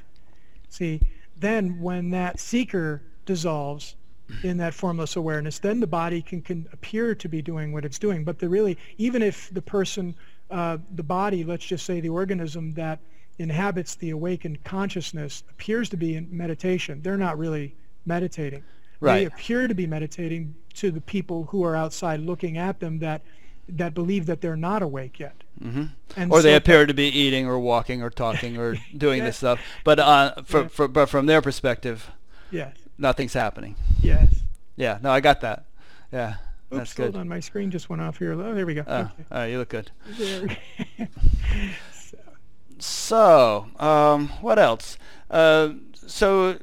B: see, then when that seeker dissolves in that formless awareness, then the body can, can appear to be doing what it's doing. But the really, even if the person, uh, the body, let's just say the organism that inhabits the awakened consciousness appears to be in meditation, they're not really meditating. They appear to be meditating to the people who are outside looking at them that that believe that they're not awake yet.
A: hmm
B: And
A: Or they appear to be eating or walking or talking or doing
B: Yeah.
A: this stuff, but uh, for,
B: Yeah.
A: for, but from their perspective,
B: Yes.
A: nothing's happening.
B: Yes.
A: Yeah, no, I got that. Yeah.
B: Oops,
A: That's good.
B: hold on, my screen just went off here. Oh, there we go.
A: Oh,
B: Okay.
A: all right, you look good.
B: There so,
A: So, um, what else? Uh, so,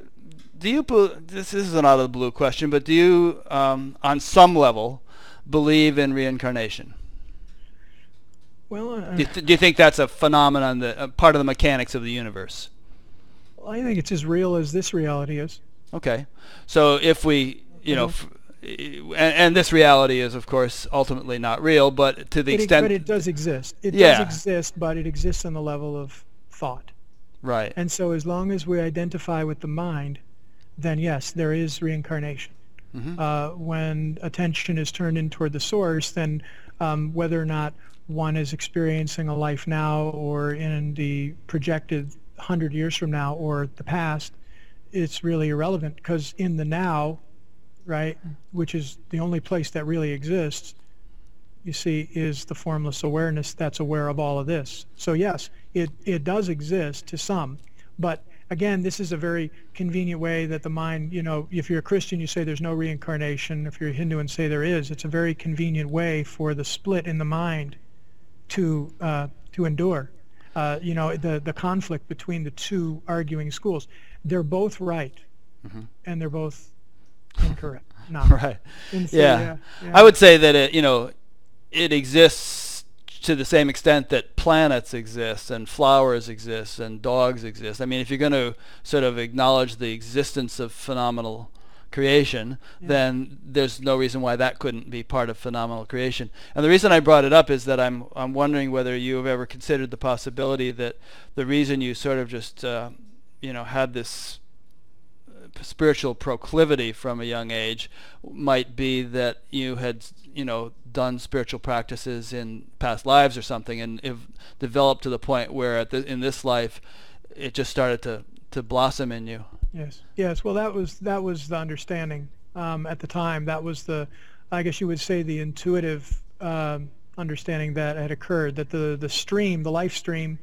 A: do you? This, this is an out of the blue question, but do you, um, on some level, believe in reincarnation?
B: well, uh,
A: Do you, th- do you think that's a phenomenon, that uh, part of the mechanics of the universe?
B: I think it's as real as this reality is.
A: Okay. So if we, you know,
B: Mhm.
A: f- and, and this reality is, of course, ultimately not real, but to the
B: It,
A: extent,
B: but it does exist. It
A: Yeah.
B: does exist, but it exists on the level of thought.
A: right?
B: And so, as long as we identify with the mind, then yes, there is reincarnation.
A: Mhm.
B: Uh, when attention is turned in toward the source, then um, whether or not one is experiencing a life now or in the projected hundred years from now or the past, it's really irrelevant because in the now, right, which is the only place that really exists, you see, is the formless awareness that's aware of all of this. So yes, it, it does exist to some, but again, this is a very convenient way that the mind, you know, if you're a Christian, you say there's no reincarnation. If you're a Hindu and say there is, it's a very convenient way for the split in the mind to uh, to endure. Uh, you know, the the conflict between the two arguing schools. They're both right,
A: Mhm.
B: and they're both incorrect. No.
A: Right.
B: So,
A: Yeah.
B: yeah.
A: I would say that it, you know, it exists to the same extent that planets exist and flowers exist and dogs exist. I mean, if you're going to sort of acknowledge the existence of phenomenal creation,
B: Yeah.
A: then there's no reason why that couldn't be part of phenomenal creation. And the reason I brought it up is that I'm I'm wondering whether you have ever considered the possibility that the reason you sort of just uh, you know had this spiritual proclivity from a young age might be that you had you know done spiritual practices in past lives or something and have developed to the point where the, in this life it just started to to blossom in you
B: Yes. Yes. Well, that was that was the understanding um, at the time. That was the, I guess you would say, the intuitive um, understanding that had occurred. That the the stream, the life stream,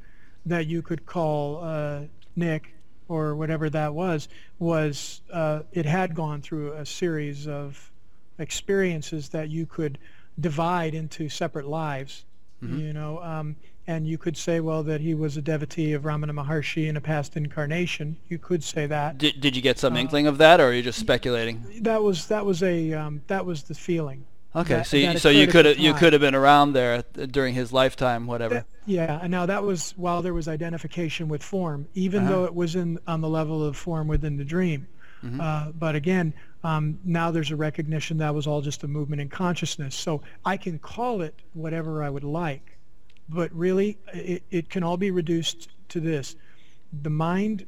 B: that you could call uh, Nick or whatever that was, was uh, it had gone through a series of experiences that you could divide into separate lives.
A: Mhm.
B: You know, um, and you could say, well, that he was a devotee of Ramana Maharshi in a past incarnation. You could say that.
A: did, did you get some
B: Uh,
A: inkling of that or are you just speculating
B: That was that was a um, that was the feeling.
A: Okay
B: that-
A: so you, so you could have you could have been around there during his lifetime whatever
B: That- yeah, and now that was while there was identification with form, even
A: Uh-huh.
B: though it was in on the level of form within the dream.
A: Mhm.
B: Uh, but again, um, now there's a recognition that was all just a movement in consciousness. So I can call it whatever I would like, but really it, it can all be reduced to this: the mind,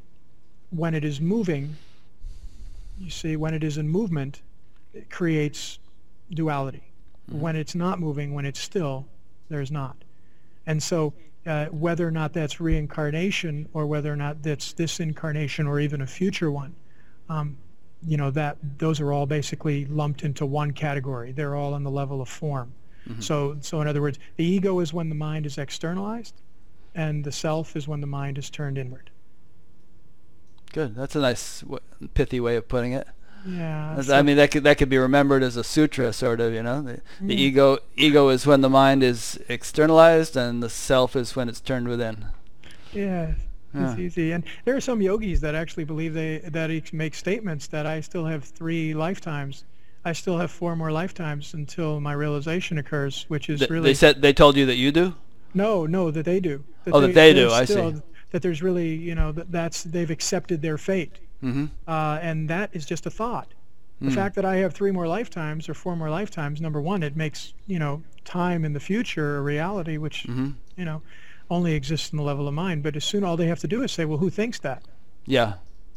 B: when it is moving, you see, when it is in movement, it creates duality.
A: Mhm.
B: When it's not moving, when it's still, there's not. And so uh, whether or not that's reincarnation or whether or not that's this incarnation or even a future one, um, you know, that those are all basically lumped into one category. They're all on the level of form.
A: Mhm.
B: So, so in other words, the ego is when the mind is externalized, and the self is when the mind is turned inward.
A: good that's a nice pithy way of putting it
B: Yeah.
A: I mean, that could that could be remembered as a sutra, sort of. You know, the, the
B: Yeah.
A: ego ego is when the mind is externalized, and the self is when it's turned within.
B: Yeah, it's
A: Yeah.
B: easy. And there are some yogis that actually believe they that make statements that I still have three lifetimes. I still have four more lifetimes until my realization occurs, which is
A: Th-
B: really
A: They said they told you that you do.
B: no, no, that they do.
A: Oh, that they do, I see.
B: That there's really, you know, that that's they've accepted their fate,
A: Mm-hmm.
B: uh, and that is just a thought. The fact that I have three more lifetimes or four more lifetimes, number one, it makes you know time in the future a reality, which
A: Mm-hmm.
B: you know only exists in the level of mind. But as soon all they have to do is say, well, who thinks that?
A: Yeah.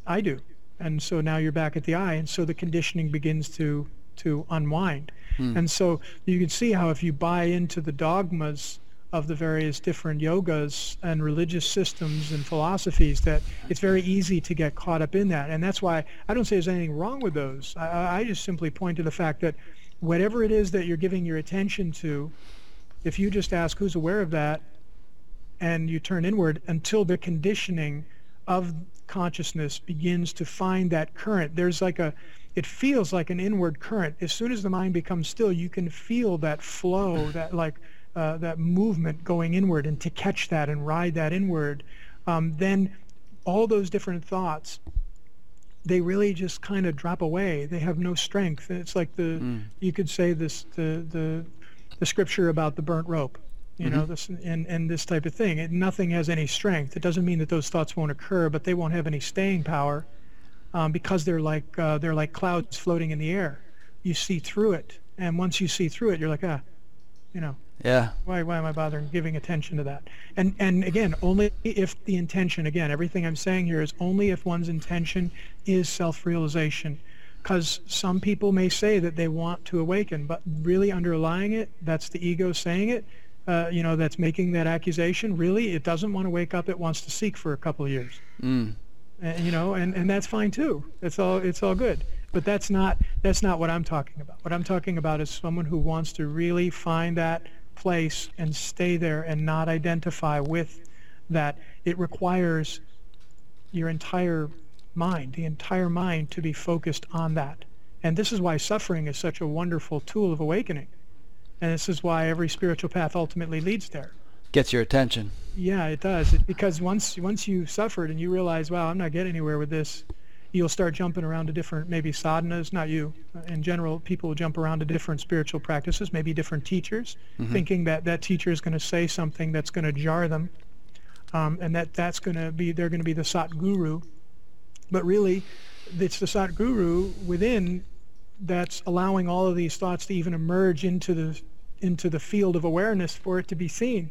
B: I do. And so now you're back at the I, and so the conditioning begins to to unwind.
A: Hmm.
B: And so you can see how if you buy into the dogmas of the various different yogas and religious systems and philosophies, that it's very easy to get caught up in that. And that's why I don't say there's anything wrong with those. I- I, just simply point to the fact that whatever it is that you're giving your attention to, if you just ask who's aware of that, and you turn inward until the conditioning of consciousness begins to find that current, there's like a, it feels like an inward current. As soon as the mind becomes still, you can feel that flow, that like uh, that movement going inward, and to catch that and ride that inward, um, then all those different thoughts they really just kind of drop away. They have no strength. It's like the mm. you could say this the the the scripture about the burnt rope, you mm-hmm. know, this and and this type of thing. It, nothing has any strength. It doesn't mean that those thoughts won't occur, but they won't have any staying power um, because they're like uh, they're like clouds floating in the air. You see through it, and once you see through it, you're like ah, you know,
A: yeah.
B: Why why am I bothering giving attention to that? And and again, only if the intention again, everything I'm saying here is only if one's intention is self-realization. Because some people may say that they want to awaken, but really underlying it, that's the ego saying it. Uh, you know, that's making that accusation. Really, it doesn't want to wake up. It wants to seek for a couple of years. Mm. And, you know, and, and that's fine too. It's all it's all good. But that's not that's not what I'm talking about. What I'm talking about is someone who wants to really find that place and stay there and not identify with that. It requires your entire mind, the entire mind to be focused on that. And this is why suffering is such a wonderful tool of awakening. And this is why every spiritual path ultimately leads there.
A: Gets your attention.
B: Yeah, it does. It, because once once you suffered and you realize, wow, I'm not getting anywhere with this, you'll start jumping around to different maybe sadhanas not you in general people jump around to different spiritual practices maybe different teachers mm-hmm. thinking that that teacher is going to say something that's going to jar them um, and that that's going to be they're going to be the sat guru but really it's the sat guru within that's allowing all of these thoughts to even emerge into the into the field of awareness for it to be seen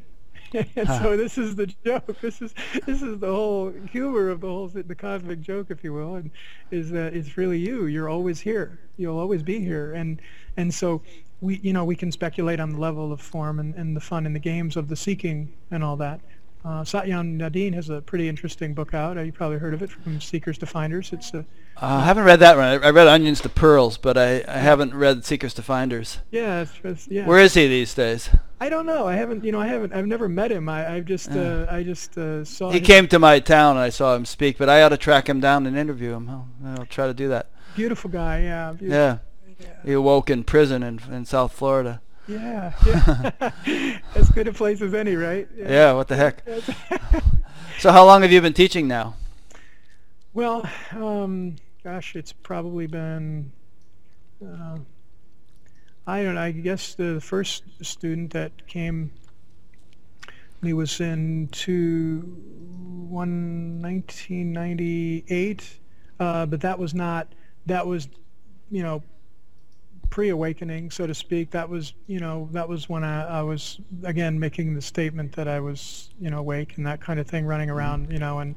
B: and huh. so this is the joke. This is this is the whole humor of the whole the cosmic joke, if you will, and is that it's really you. You're always here. You'll always be here, and and so we you know we can speculate on the level of form and, and the fun and the games of the seeking and all that. Uh, Satyam Nadeen has a pretty interesting book out. Uh, you probably heard of it from Seekers to Finders. It's a
A: uh, I haven't read that one. I read Onions to Pearls, but I, I haven't read Seekers to Finders.
B: Yeah, it's, it's, yeah.
A: Where is he these days?
B: I don't know. I haven't. You know, I haven't. I've never met him. I, I've just. Uh, I just uh, saw.
A: He came to my town and I saw him speak, but I ought to track him down and interview him. I'll, I'll try to do that.
B: Beautiful guy. Yeah. Beautiful.
A: Yeah. yeah. He awoke in prison in in South Florida.
B: Yeah. yeah. as good a place as any, right?
A: Yeah. yeah what the heck? so how long have you been teaching now?
B: Well, um, gosh, it's probably been. Uh, I don't. I guess the first student that came. He was in two, one, 1998, uh, but that was not. That was, you know, pre-awakening, so to speak. That was, you know, that was when I, I was again making the statement that I was, you know, awake and that kind of thing, running around, you know, and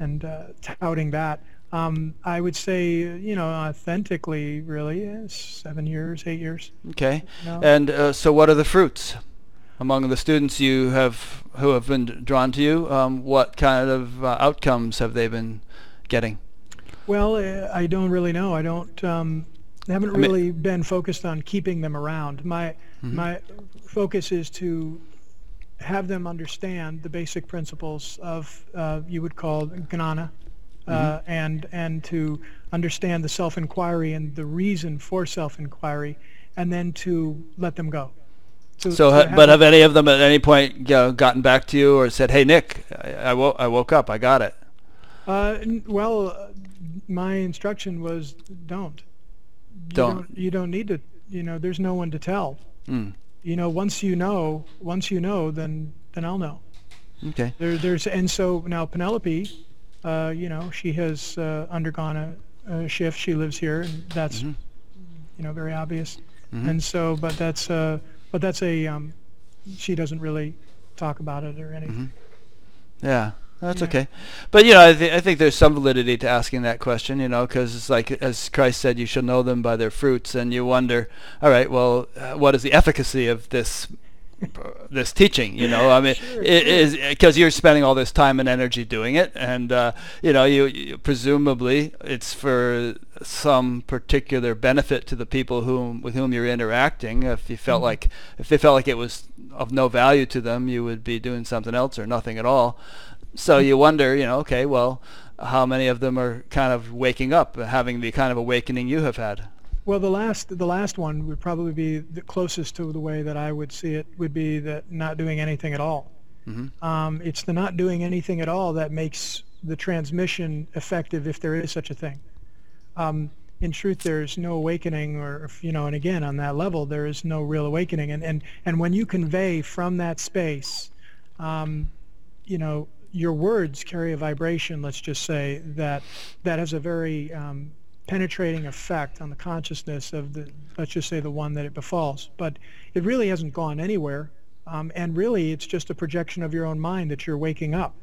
B: and uh, touting that. Um, I would say, you know, authentically, really, seven years, eight years.
A: Okay. You know? And uh, so, what are the fruits among the students you have who have been drawn to you? Um, what kind of uh, outcomes have they been getting?
B: Well, uh, I don't really know. I don't. Um, I haven't really I mean, been focused on keeping them around. My mm-hmm. my focus is to have them understand the basic principles of uh, you would call gnana, uh, mm-hmm. and and to understand the self-inquiry and the reason for self-inquiry, and then to let them go.
A: So, so ha- but have any of them at any point you know, gotten back to you or said, "Hey, Nick, I, I, wo- I woke up, I got it"?
B: Uh, n- well, uh, my instruction was don't. You
A: don't.
B: don't. You don't need to. You know, there's no one to tell. Mm. You know, once you know, once you know, then then I'll know.
A: Okay.
B: There, there's and so now Penelope uh, you know, she has uh, undergone a, a, shift. She lives here, and that's, mm-hmm. you know, very obvious. Mm-hmm. And so, but that's, uh, but that's a, um, she doesn't really talk about it or anything.
A: Mm-hmm. Yeah. That's yeah. okay, but you know I, th- I think there's some validity to asking that question, you know, because it's like as Christ said, you shall know them by their fruits, and you wonder, all right, well, uh, what is the efficacy of this this teaching you know i mean sure, it sure. is because you're spending all this time and energy doing it and uh, you know you, you, presumably it's for some particular benefit to the people whom with whom you're interacting if you felt mm-hmm. like if they felt like it was of no value to them you would be doing something else or nothing at all so you wonder you know okay well how many of them are kind of waking up, having the kind of awakening you have had?
B: Well, the last the last one would probably be the closest to the way that I would see it would be that not doing anything at all. Mm-hmm. Um, it's the not doing anything at all that makes the transmission effective, if there is such a thing. Um, in truth, there's no awakening, or you know, and again, on that level, there is no real awakening. And and and when you convey from that space, um, you know, your words carry a vibration. Let's just say that that has a very um, penetrating effect on the consciousness of the, let's just say, the one that it befalls. But it really hasn't gone anywhere, um, and really, it's just a projection of your own mind that you're waking up.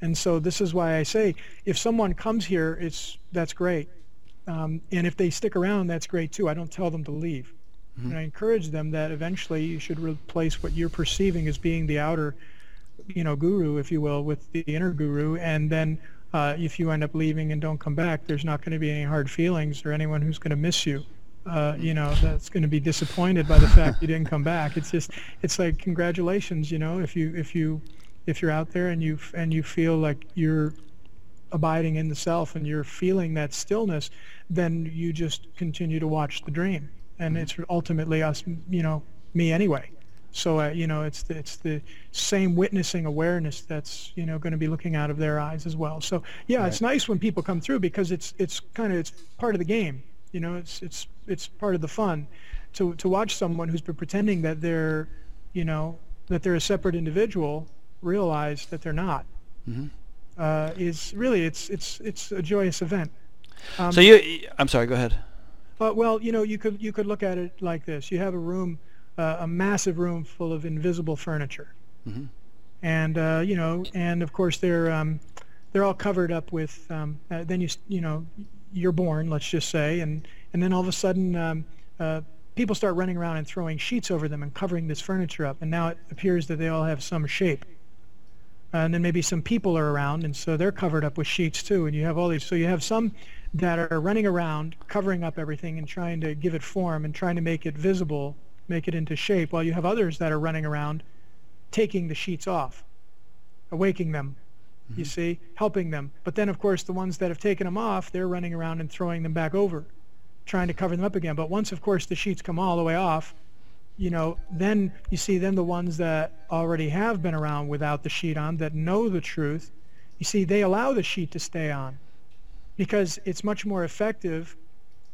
B: And so this is why I say, if someone comes here, it's that's great um, and if they stick around, that's great too. I don't tell them to leave. Mm-hmm. And I encourage them that eventually you should replace what you're perceiving as being the outer, you know, guru, if you will, with the inner guru. And then uh, if you end up leaving and don't come back, there's not going to be any hard feelings or anyone who's going to miss you. Uh, you know, that's going to be disappointed by the fact you didn't come back. It's just, it's like congratulations, you know, if you if you if you're out there and you and you feel like you're abiding in the self and you're feeling that stillness, then you just continue to watch the dream. And mm-hmm. it's ultimately us, you know, me anyway. So, uh, you know, it's the, it's the same witnessing awareness that's, you know, going to be looking out of their eyes as well. So, yeah, right. it's nice when people come through because it's, it's kind of, it's part of the game. You know, it's, it's, it's part of the fun to, to watch someone who's been pretending that they're, you know, that they're a separate individual realize that they're not. Mm-hmm uh, is really it's it's it's a joyous event.
A: Um, so you, I'm sorry. Go ahead.
B: Uh, well, you know, you could you could look at it like this: you have a room, uh, a massive room full of invisible furniture, mm-hmm. and uh, you know, and of course they're um, they're all covered up with. Um, uh, then you you know, you're born, let's just say, and and then all of a sudden. Um, uh, people start running around and throwing sheets over them and covering this furniture up, and now it appears that they all have some shape and then maybe some people are around, and so they're covered up with sheets too. And you have all these. So you have some that are running around, covering up everything and trying to give it form and trying to make it visible, make it into shape, while you have others that are running around, taking the sheets off, awaking them. Mm-hmm. You see, helping them. But then, of course, the ones that have taken them off, they're running around and throwing them back over, trying to cover them up again. But once, of course, the sheets come all the way off, you know, then you see then the ones that already have been around without the sheet on that know the truth, you see they allow the sheet to stay on because it's much more effective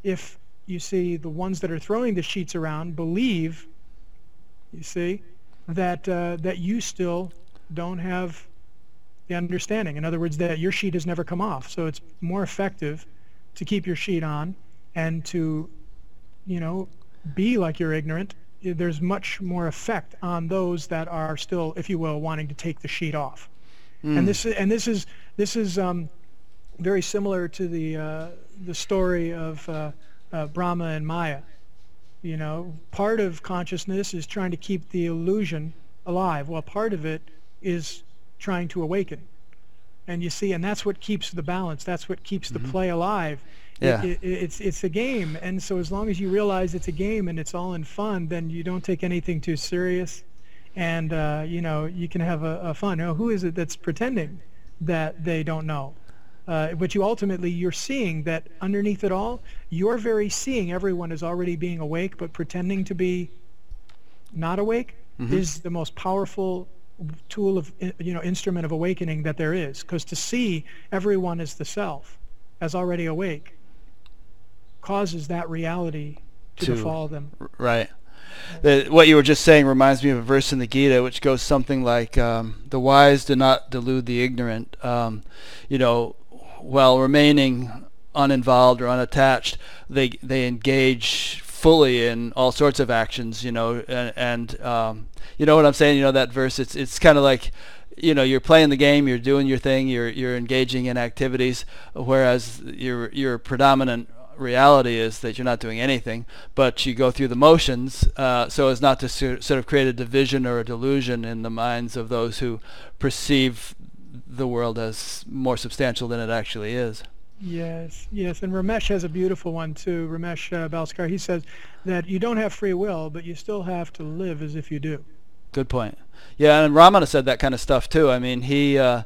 B: if you see the ones that are throwing the sheets around believe, you see, that uh, that you still don't have the understanding. In other words, that your sheet has never come off. So it's more effective to keep your sheet on and to, you know, be like you're ignorant there's much more effect on those that are still, if you will, wanting to take the sheet off. Mm. And this and this is this is um, very similar to the uh, the story of uh, uh, Brahma and Maya. You know, part of consciousness is trying to keep the illusion alive, while part of it is trying to awaken. And you see, and that's what keeps the balance. That's what keeps mm-hmm. the play alive
A: yeah.
B: It, it, it's it's a game, and so as long as you realize it's a game and it's all in fun, then you don't take anything too serious, and uh, you know you can have a, a fun. You know, who is it that's pretending that they don't know? Uh, but you ultimately you're seeing that underneath it all, you're very seeing everyone is already being awake, but pretending to be not awake mm-hmm. is the most powerful tool of you know instrument of awakening that there is. Because to see everyone as the self, as already awake, causes that reality to, to befall them.
A: Right. The, what you were just saying reminds me of a verse in the Gita which goes something like, um, "The wise do not delude the ignorant." Um, you know, while remaining uninvolved or unattached, they they engage fully in all sorts of actions. You know, and, and um, you know what I'm saying. You know that verse. It's it's kind of like you know you're playing the game you're doing your thing you're you're engaging in activities whereas your your predominant reality is that you're not doing anything, but you go through the motions uh, so as not to sort of create a division or a delusion in the minds of those who perceive the world as more substantial than it actually is.
B: Yes, yes, and Ramesh has a beautiful one too. Ramesh uh, Balsekar, he says that you don't have free will, but you still have to live as if you do.
A: Good point. Yeah, and Ramana said that kind of stuff too. I mean, he uh,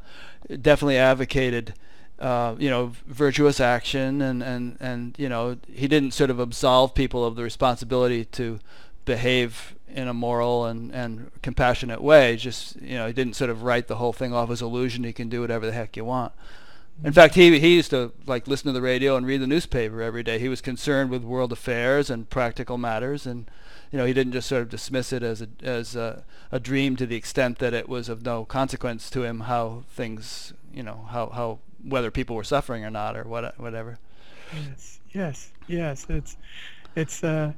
A: definitely advocated uh, you know, virtuous action, and, and, and you know, he didn't sort of absolve people of the responsibility to behave in a moral and, and compassionate way. Just you know, he didn't sort of write the whole thing off as illusion. He can do whatever the heck you want. In fact, he he used to like listen to the radio and read the newspaper every day. He was concerned with world affairs and practical matters, and you know, he didn't just sort of dismiss it as a as a, a dream to the extent that it was of no consequence to him how things, you know, how how whether people were suffering or not or what whatever.
B: Yes, yes, yes. It's it's uh,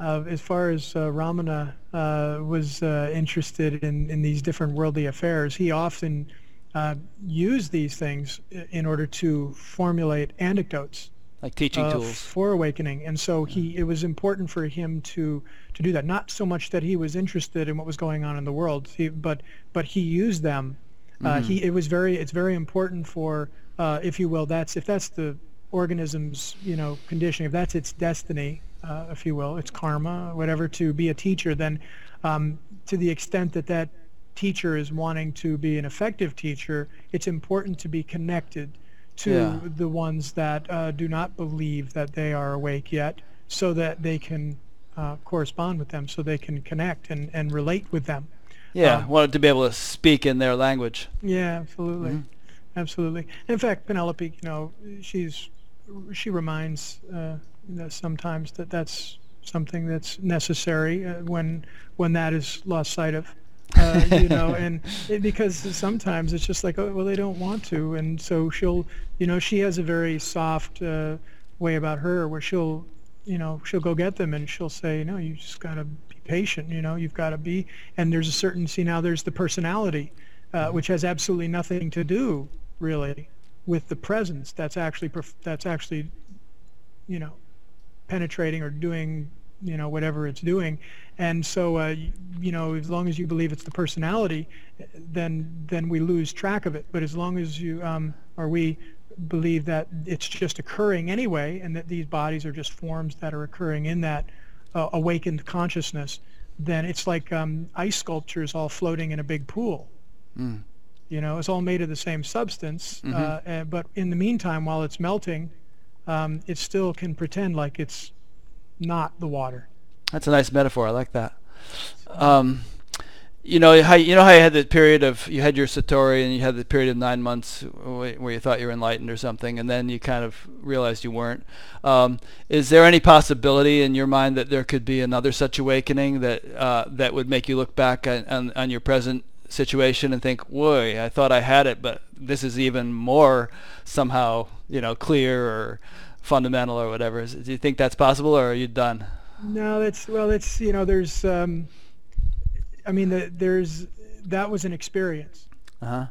B: uh, as far as uh, Ramana uh, was uh, interested in in these different worldly affairs, he often uh, used these things in order to formulate anecdotes
A: like teaching tools.
B: for awakening. And so he it was important for him to to do that. Not so much that he was interested in what was going on in the world he, but but he used them. Uh,
A: Mm-hmm.
B: he it was very it's very important for uh, if you will that's if that's the organism's you know conditioning if that's its destiny uh, if you will its karma whatever to be a teacher then um, to the extent that that teacher is wanting to be an effective teacher it's important to be connected to
A: Yeah.
B: the ones that uh, do not believe that they are awake yet so that they can uh, correspond with them so they can connect and, and relate with them
A: yeah
B: um,
A: wanted to be able to speak in their language
B: yeah absolutely
A: Mhm.
B: absolutely in fact penelope you know she's she reminds uh, you know, sometimes that that's something that's necessary uh, when when that is lost sight of uh, you know and it, because sometimes it's just like oh well they don't want to and so she'll you know she has a very soft uh, way about her where she'll you know she'll go get them and she'll say no you just got to be patient you know you've got to be and there's a certain see now there's the personality uh, which has absolutely nothing to do really with the presence that's actually perf- that's actually you know penetrating or doing you know whatever it's doing and so uh, you know as long as you believe it's the personality then then we lose track of it but as long as you um, or we believe that it's just occurring anyway and that these bodies are just forms that are occurring in that uh, awakened consciousness then it's like um, ice sculptures all floating in a big pool
A: Mm.
B: you know it's all made of the same substance
A: Mhm.
B: uh, uh, but in the meantime while it's melting um, it still can pretend like it's not the water
A: That's a nice metaphor. I like that. Um, you know how you know how you had the period of you had your satori and you had the period of nine months where you thought you were enlightened or something, and then you kind of realized you weren't. Um, is there any possibility in your mind that there could be another such awakening that uh, that would make you look back on, on, on your present situation and think, "Whoa, I thought I had it, but this is even more somehow you know clear or fundamental or whatever." Do you think that's possible, or are you done?
B: No, that's well. It's you know, there's. Um, I mean, the, there's that was an experience,
A: Uh huh.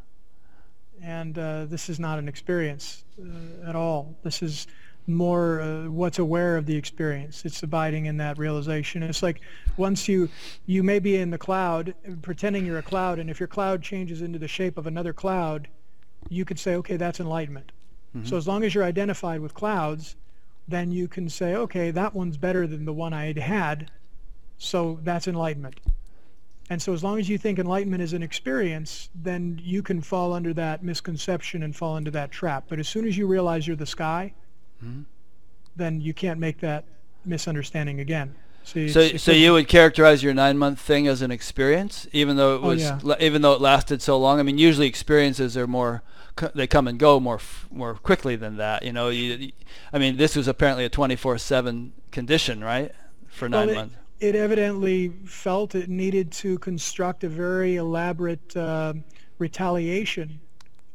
B: and uh, this is not an experience uh, at all. This is more uh, what's aware of the experience. It's abiding in that realization. It's like once you you may be in the cloud, pretending you're a cloud, and if your cloud changes into the shape of another cloud, you could say, okay, that's enlightenment. So as long as you're identified with clouds, then you can say, okay, that one's better than the one I had had, so that's enlightenment. And so as long as you think enlightenment is an experience, then you can fall under that misconception and fall into that trap. But as soon as you realize you're the sky,
A: Mhm.
B: then you can't make that misunderstanding again.
A: So,
B: it's-
A: so
B: it's-
A: you would characterize your nine-month thing as an experience, even though it
B: Oh,
A: was,
B: yeah.
A: even though it lasted so long. I mean, usually experiences are more, they come and go more, more quickly than that. You know, you, I mean, this was apparently a 24/7 condition, right, for
B: Well,
A: nine
B: it-
A: months.
B: it evidently felt it needed to construct a very elaborate uh, retaliation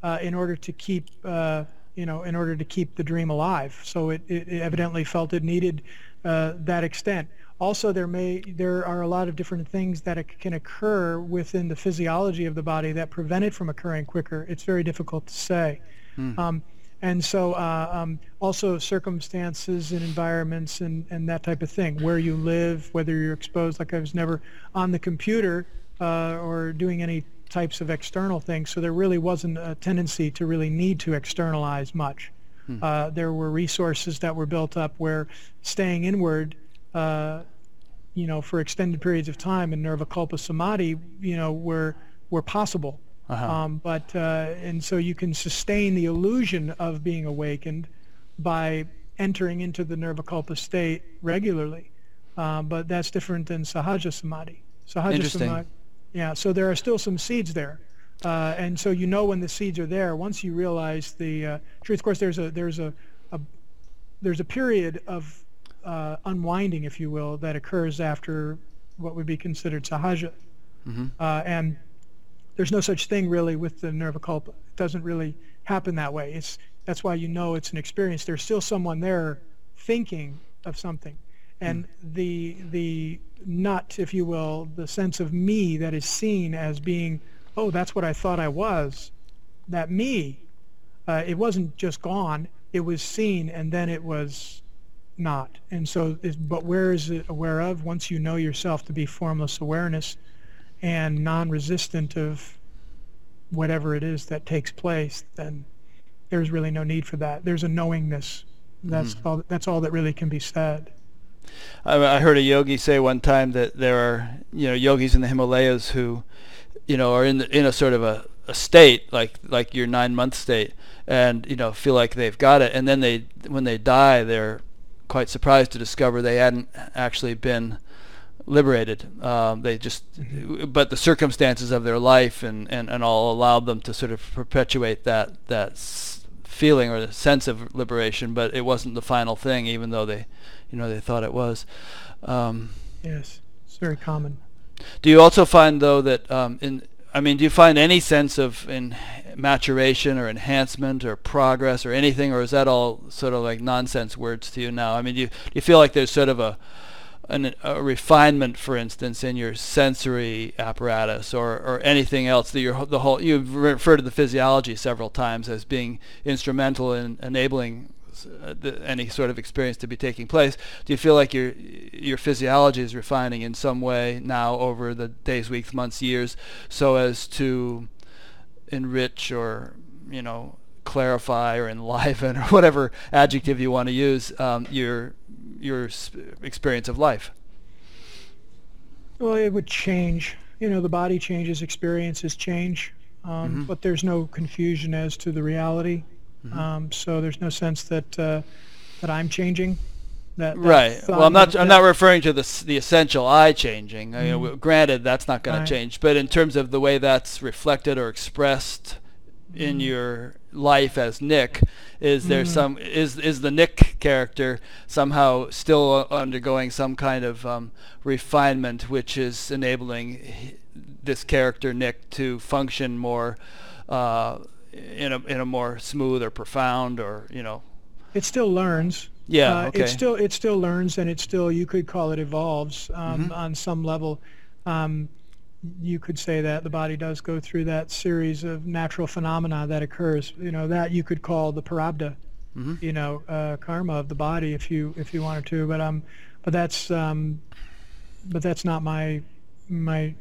B: uh, in order to keep, uh, you know, in order to keep the dream alive. So it, it it evidently felt it needed uh, that extent. Also, there may there are a lot of different things that can occur within the physiology of the body that prevent it from occurring quicker. It's very difficult to say.
A: Hmm.
B: Um, and so uh, um, also circumstances and environments and, and that type of thing, where you live, whether you're exposed, like I was never on the computer uh, or doing any types of external things, so there really wasn't a tendency to really need to externalize much.
A: Hmm.
B: Uh, there were resources that were built up where staying inward, uh, you know, for extended periods of time in nirvikalpa samadhi, you know, were were possible.
A: Uh-huh.
B: Um, but uh, and so you can sustain the illusion of being awakened by entering into the nirvikalpa state regularly. Um, but that's different than sahaja samadhi. Sahaja
A: Interesting.
B: samadhi. Yeah. So there are still some seeds there. Uh, and so you know when the seeds are there once you realize the uh, truth. Of course, there's a there's a, a there's a period of uh, unwinding, if you will, that occurs after what would be considered sahaja,
A: Mm-hmm.
B: uh, and there's no such thing really with the nirvikalpa. It doesn't really happen that way. It's that's why you know it's an experience. There's still someone there thinking of something, and the the nut, if you will, the sense of me that is seen as being, oh, that's what I thought I was. That me, uh, it wasn't just gone. It was seen, and then it was not. And so, is, but where is it aware of? Once you know yourself to be formless awareness and non-resistant of whatever it is that takes place, then there's really no need for that. There's a knowingness. That's mm-hmm. all. That's all that really can be said.
A: I, I heard a yogi say one time that there are you know yogis in the Himalayas who you know are in the, in a sort of a, a state like like your nine month state and you know feel like they've got it and then they when they die they're quite surprised to discover they hadn't actually been liberated. Um, they just but the circumstances of their life and, and, and all allowed them to sort of perpetuate that that feeling or the sense of liberation but it wasn't the final thing even though they you know they thought it was. Um,
B: Yes, it's very common.
A: do you also find though that um, in I mean, do you find any sense of in maturation or enhancement or progress or anything, or is that all sort of like nonsense words to you now? I mean, do you, do you feel like there's sort of a an, a refinement, for instance, in your sensory apparatus or, or anything else that your the whole you've referred to the physiology several times as being instrumental in enabling uh, the, any sort of experience to be taking place. Do you feel like your your physiology is refining in some way now over the days, weeks, months, years, so as to enrich or you know clarify or enliven or whatever adjective you want to use um, your your experience of life?
B: Well, it would change. You know, the body changes, experiences change, um,
A: Mhm.
B: but there's no confusion as to the reality.
A: Mhm.
B: Um, so there's no sense that uh, that I'm changing. That, that
A: Right. Well, I'm not.
B: that-
A: I'm not referring to the the essential I changing. I mean, granted, that's not going
B: Right.
A: to change. But in terms of the way that's reflected or expressed in
B: Mhm.
A: your life as Nick, is there
B: Mhm.
A: some is is the Nick character somehow still undergoing some kind of um, refinement, which is enabling this character Nick to function more uh, in a in a more smooth or profound or you know
B: it still learns.
A: yeah
B: uh,
A: okay
B: It still it still learns, and it still you could call it evolves um,
A: Mhm.
B: on some level. Um, you could say that the body does go through that series of natural phenomena that occurs. You know that you could call the prarabdha.
A: hmm
B: you know uh, karma of the body if you if you wanted to but um but that's um but that's not my my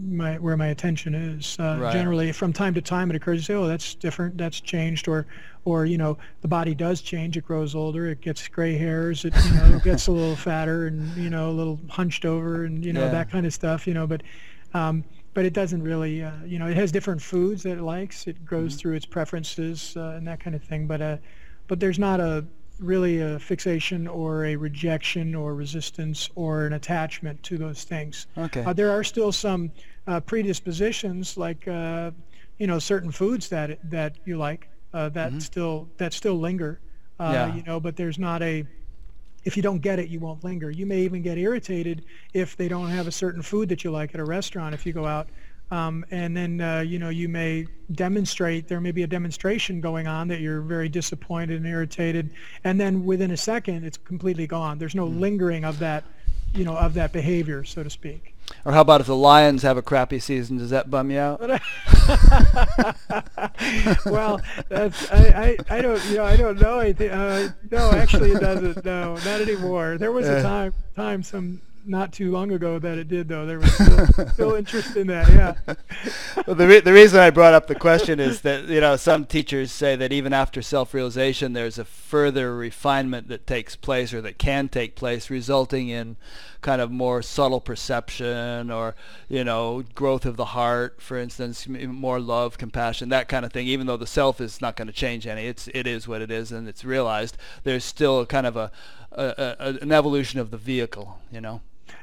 B: my where my attention is uh,
A: Right.
B: generally from time to time it occurs to say oh that's different that's changed or or you know the body does change it grows older it gets gray hairs it you know gets a little fatter and you know a little hunched over and you know
A: Yeah.
B: that kind of stuff you know but um but it doesn't really uh, you know it has different foods that it likes it grows
A: Mhm.
B: through its preferences uh, and that kind of thing but uh but there's not a really a fixation or a rejection or resistance or an attachment to those things.
A: okay
B: Uh, there are still some uh, predispositions, like uh, you know certain foods that that you like uh, that
A: Mhm.
B: still that still linger. Uh,
A: Yeah.
B: You know, but there's not a if you don't get it, you won't linger. You may even get irritated if they don't have a certain food that you like at a restaurant if you go out. Um, and then uh, you know you may demonstrate. There may be a demonstration going on that you're very disappointed and irritated, and then within a second it's completely gone. There's no
A: Mm.
B: lingering of that, you know, of that behavior, so to speak.
A: Or how about if the Lions have a crappy season? Does that bum you out?
B: well, that's I, I, I don't you know I don't know thi- uh, no actually it doesn't no not anymore. There was a time time some not too long ago that it did, though. There was still, still interest in that. Yeah.
A: well, the re- the reason I brought up the question is that you know some teachers say that even after self-realization, there's a further refinement that takes place or that can take place, resulting in kind of more subtle perception or you know growth of the heart, for instance, more love, compassion, that kind of thing. Even though the self is not going to change any, it's it is what it is, and it's realized. There's still kind of a, a, a an evolution of the vehicle, you know.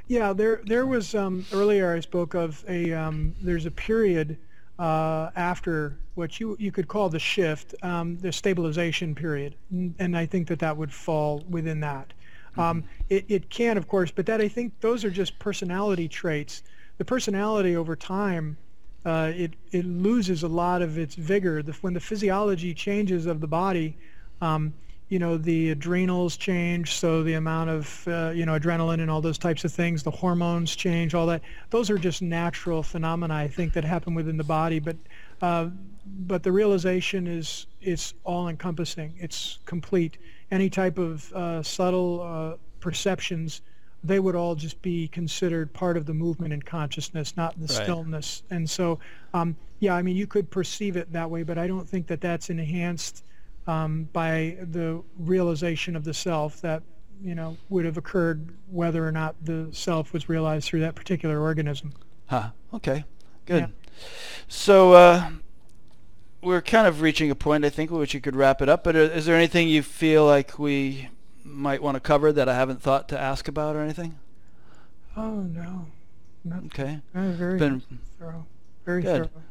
B: Yeah, there there was um, earlier I spoke of a um, there's a period uh, after what you you could call the shift, um, the stabilization period, and I think that that would fall within that. Um, mm-hmm. it, it can, of course, but that I think those are just personality traits. The personality over time, uh, it it loses a lot of its vigor. The, when the physiology changes of the body, um, you know, the adrenals change, so the amount of uh, you know adrenaline and all those types of things, the hormones change, all that. Those are just natural phenomena I think that happen within the body, but. Uh, but the realization is it's all encompassing. It's complete any type of uh, subtle uh, perceptions, they would all just be considered part of the movement and consciousness, not the right. stillness. And so, um, yeah, I mean, you could perceive it that way, but I don't think that that's enhanced um, by the realization of the self that you know would have occurred whether or not the self was realized through that particular organism.
A: Huh. Okay. Good. Yeah. So. Uh, we're kind of reaching a point, I think, which you could wrap it up. But is there anything you feel like we might want to cover that I haven't thought to ask about or anything?
B: Oh no.
A: Not, okay.
B: very Been, thorough. Very
A: good. thorough.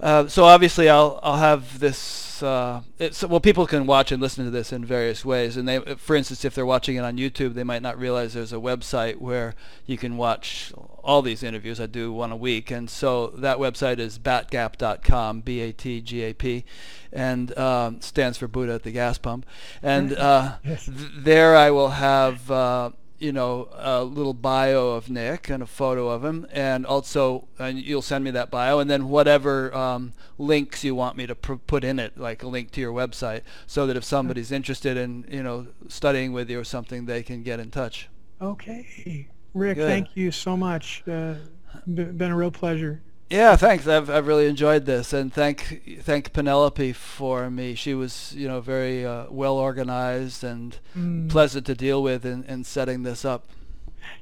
A: Uh, so obviously, I'll I'll have this. Uh, well, people can watch and listen to this in various ways. And they, for instance, if they're watching it on YouTube, they might not realize there's a website where you can watch all these interviews. I do one a week, and so that website is batgap.com, B-A-T-G-A-P, and um, stands for Buddha at the gas pump. And uh, yes. th- there I will have. You know, a little bio of Nick and a photo of him, and also, and you'll send me that bio, and then whatever um, links you want me to pr- put in it, like a link to your website, so that if somebody's interested in, you know, studying with you or something, they can get in touch.
B: Okay, Rick, Good. thank you so much. Uh, been a real pleasure.
A: Yeah, thanks. I've I've really enjoyed this, and thank thank Penelope for me. She was you know very uh, well organized and mm. pleasant to deal with in, in setting this up.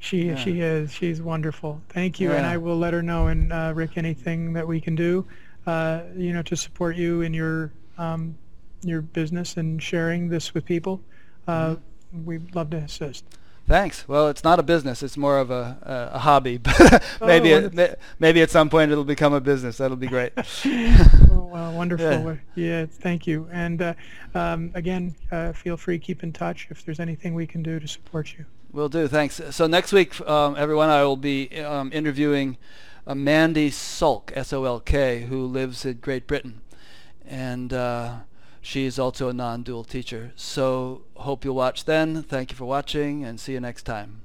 B: She yeah. she is. She's wonderful. Thank you, yeah. and I will let her know. And uh, Rick, anything that we can do, uh, you know, to support you in your um, your business and sharing this with people, mm. we'd love to assist.
A: Thanks. Well, it's not a business; it's more of a a, a hobby. But maybe oh, it, maybe at some point it'll become a business. That'll be great.
B: oh, well, wonderful. Yeah. yeah. thank you. And uh, um, again, uh, feel free keep in touch if there's anything we can do to support you.
A: Will do. Thanks. So next week, um, everyone, I will be um, interviewing uh, Mandi Solk, S-O-L-K, who lives in Great Britain, and uh, she is also a non-dual teacher. So hope you'll watch then. Thank you for watching and see you next time.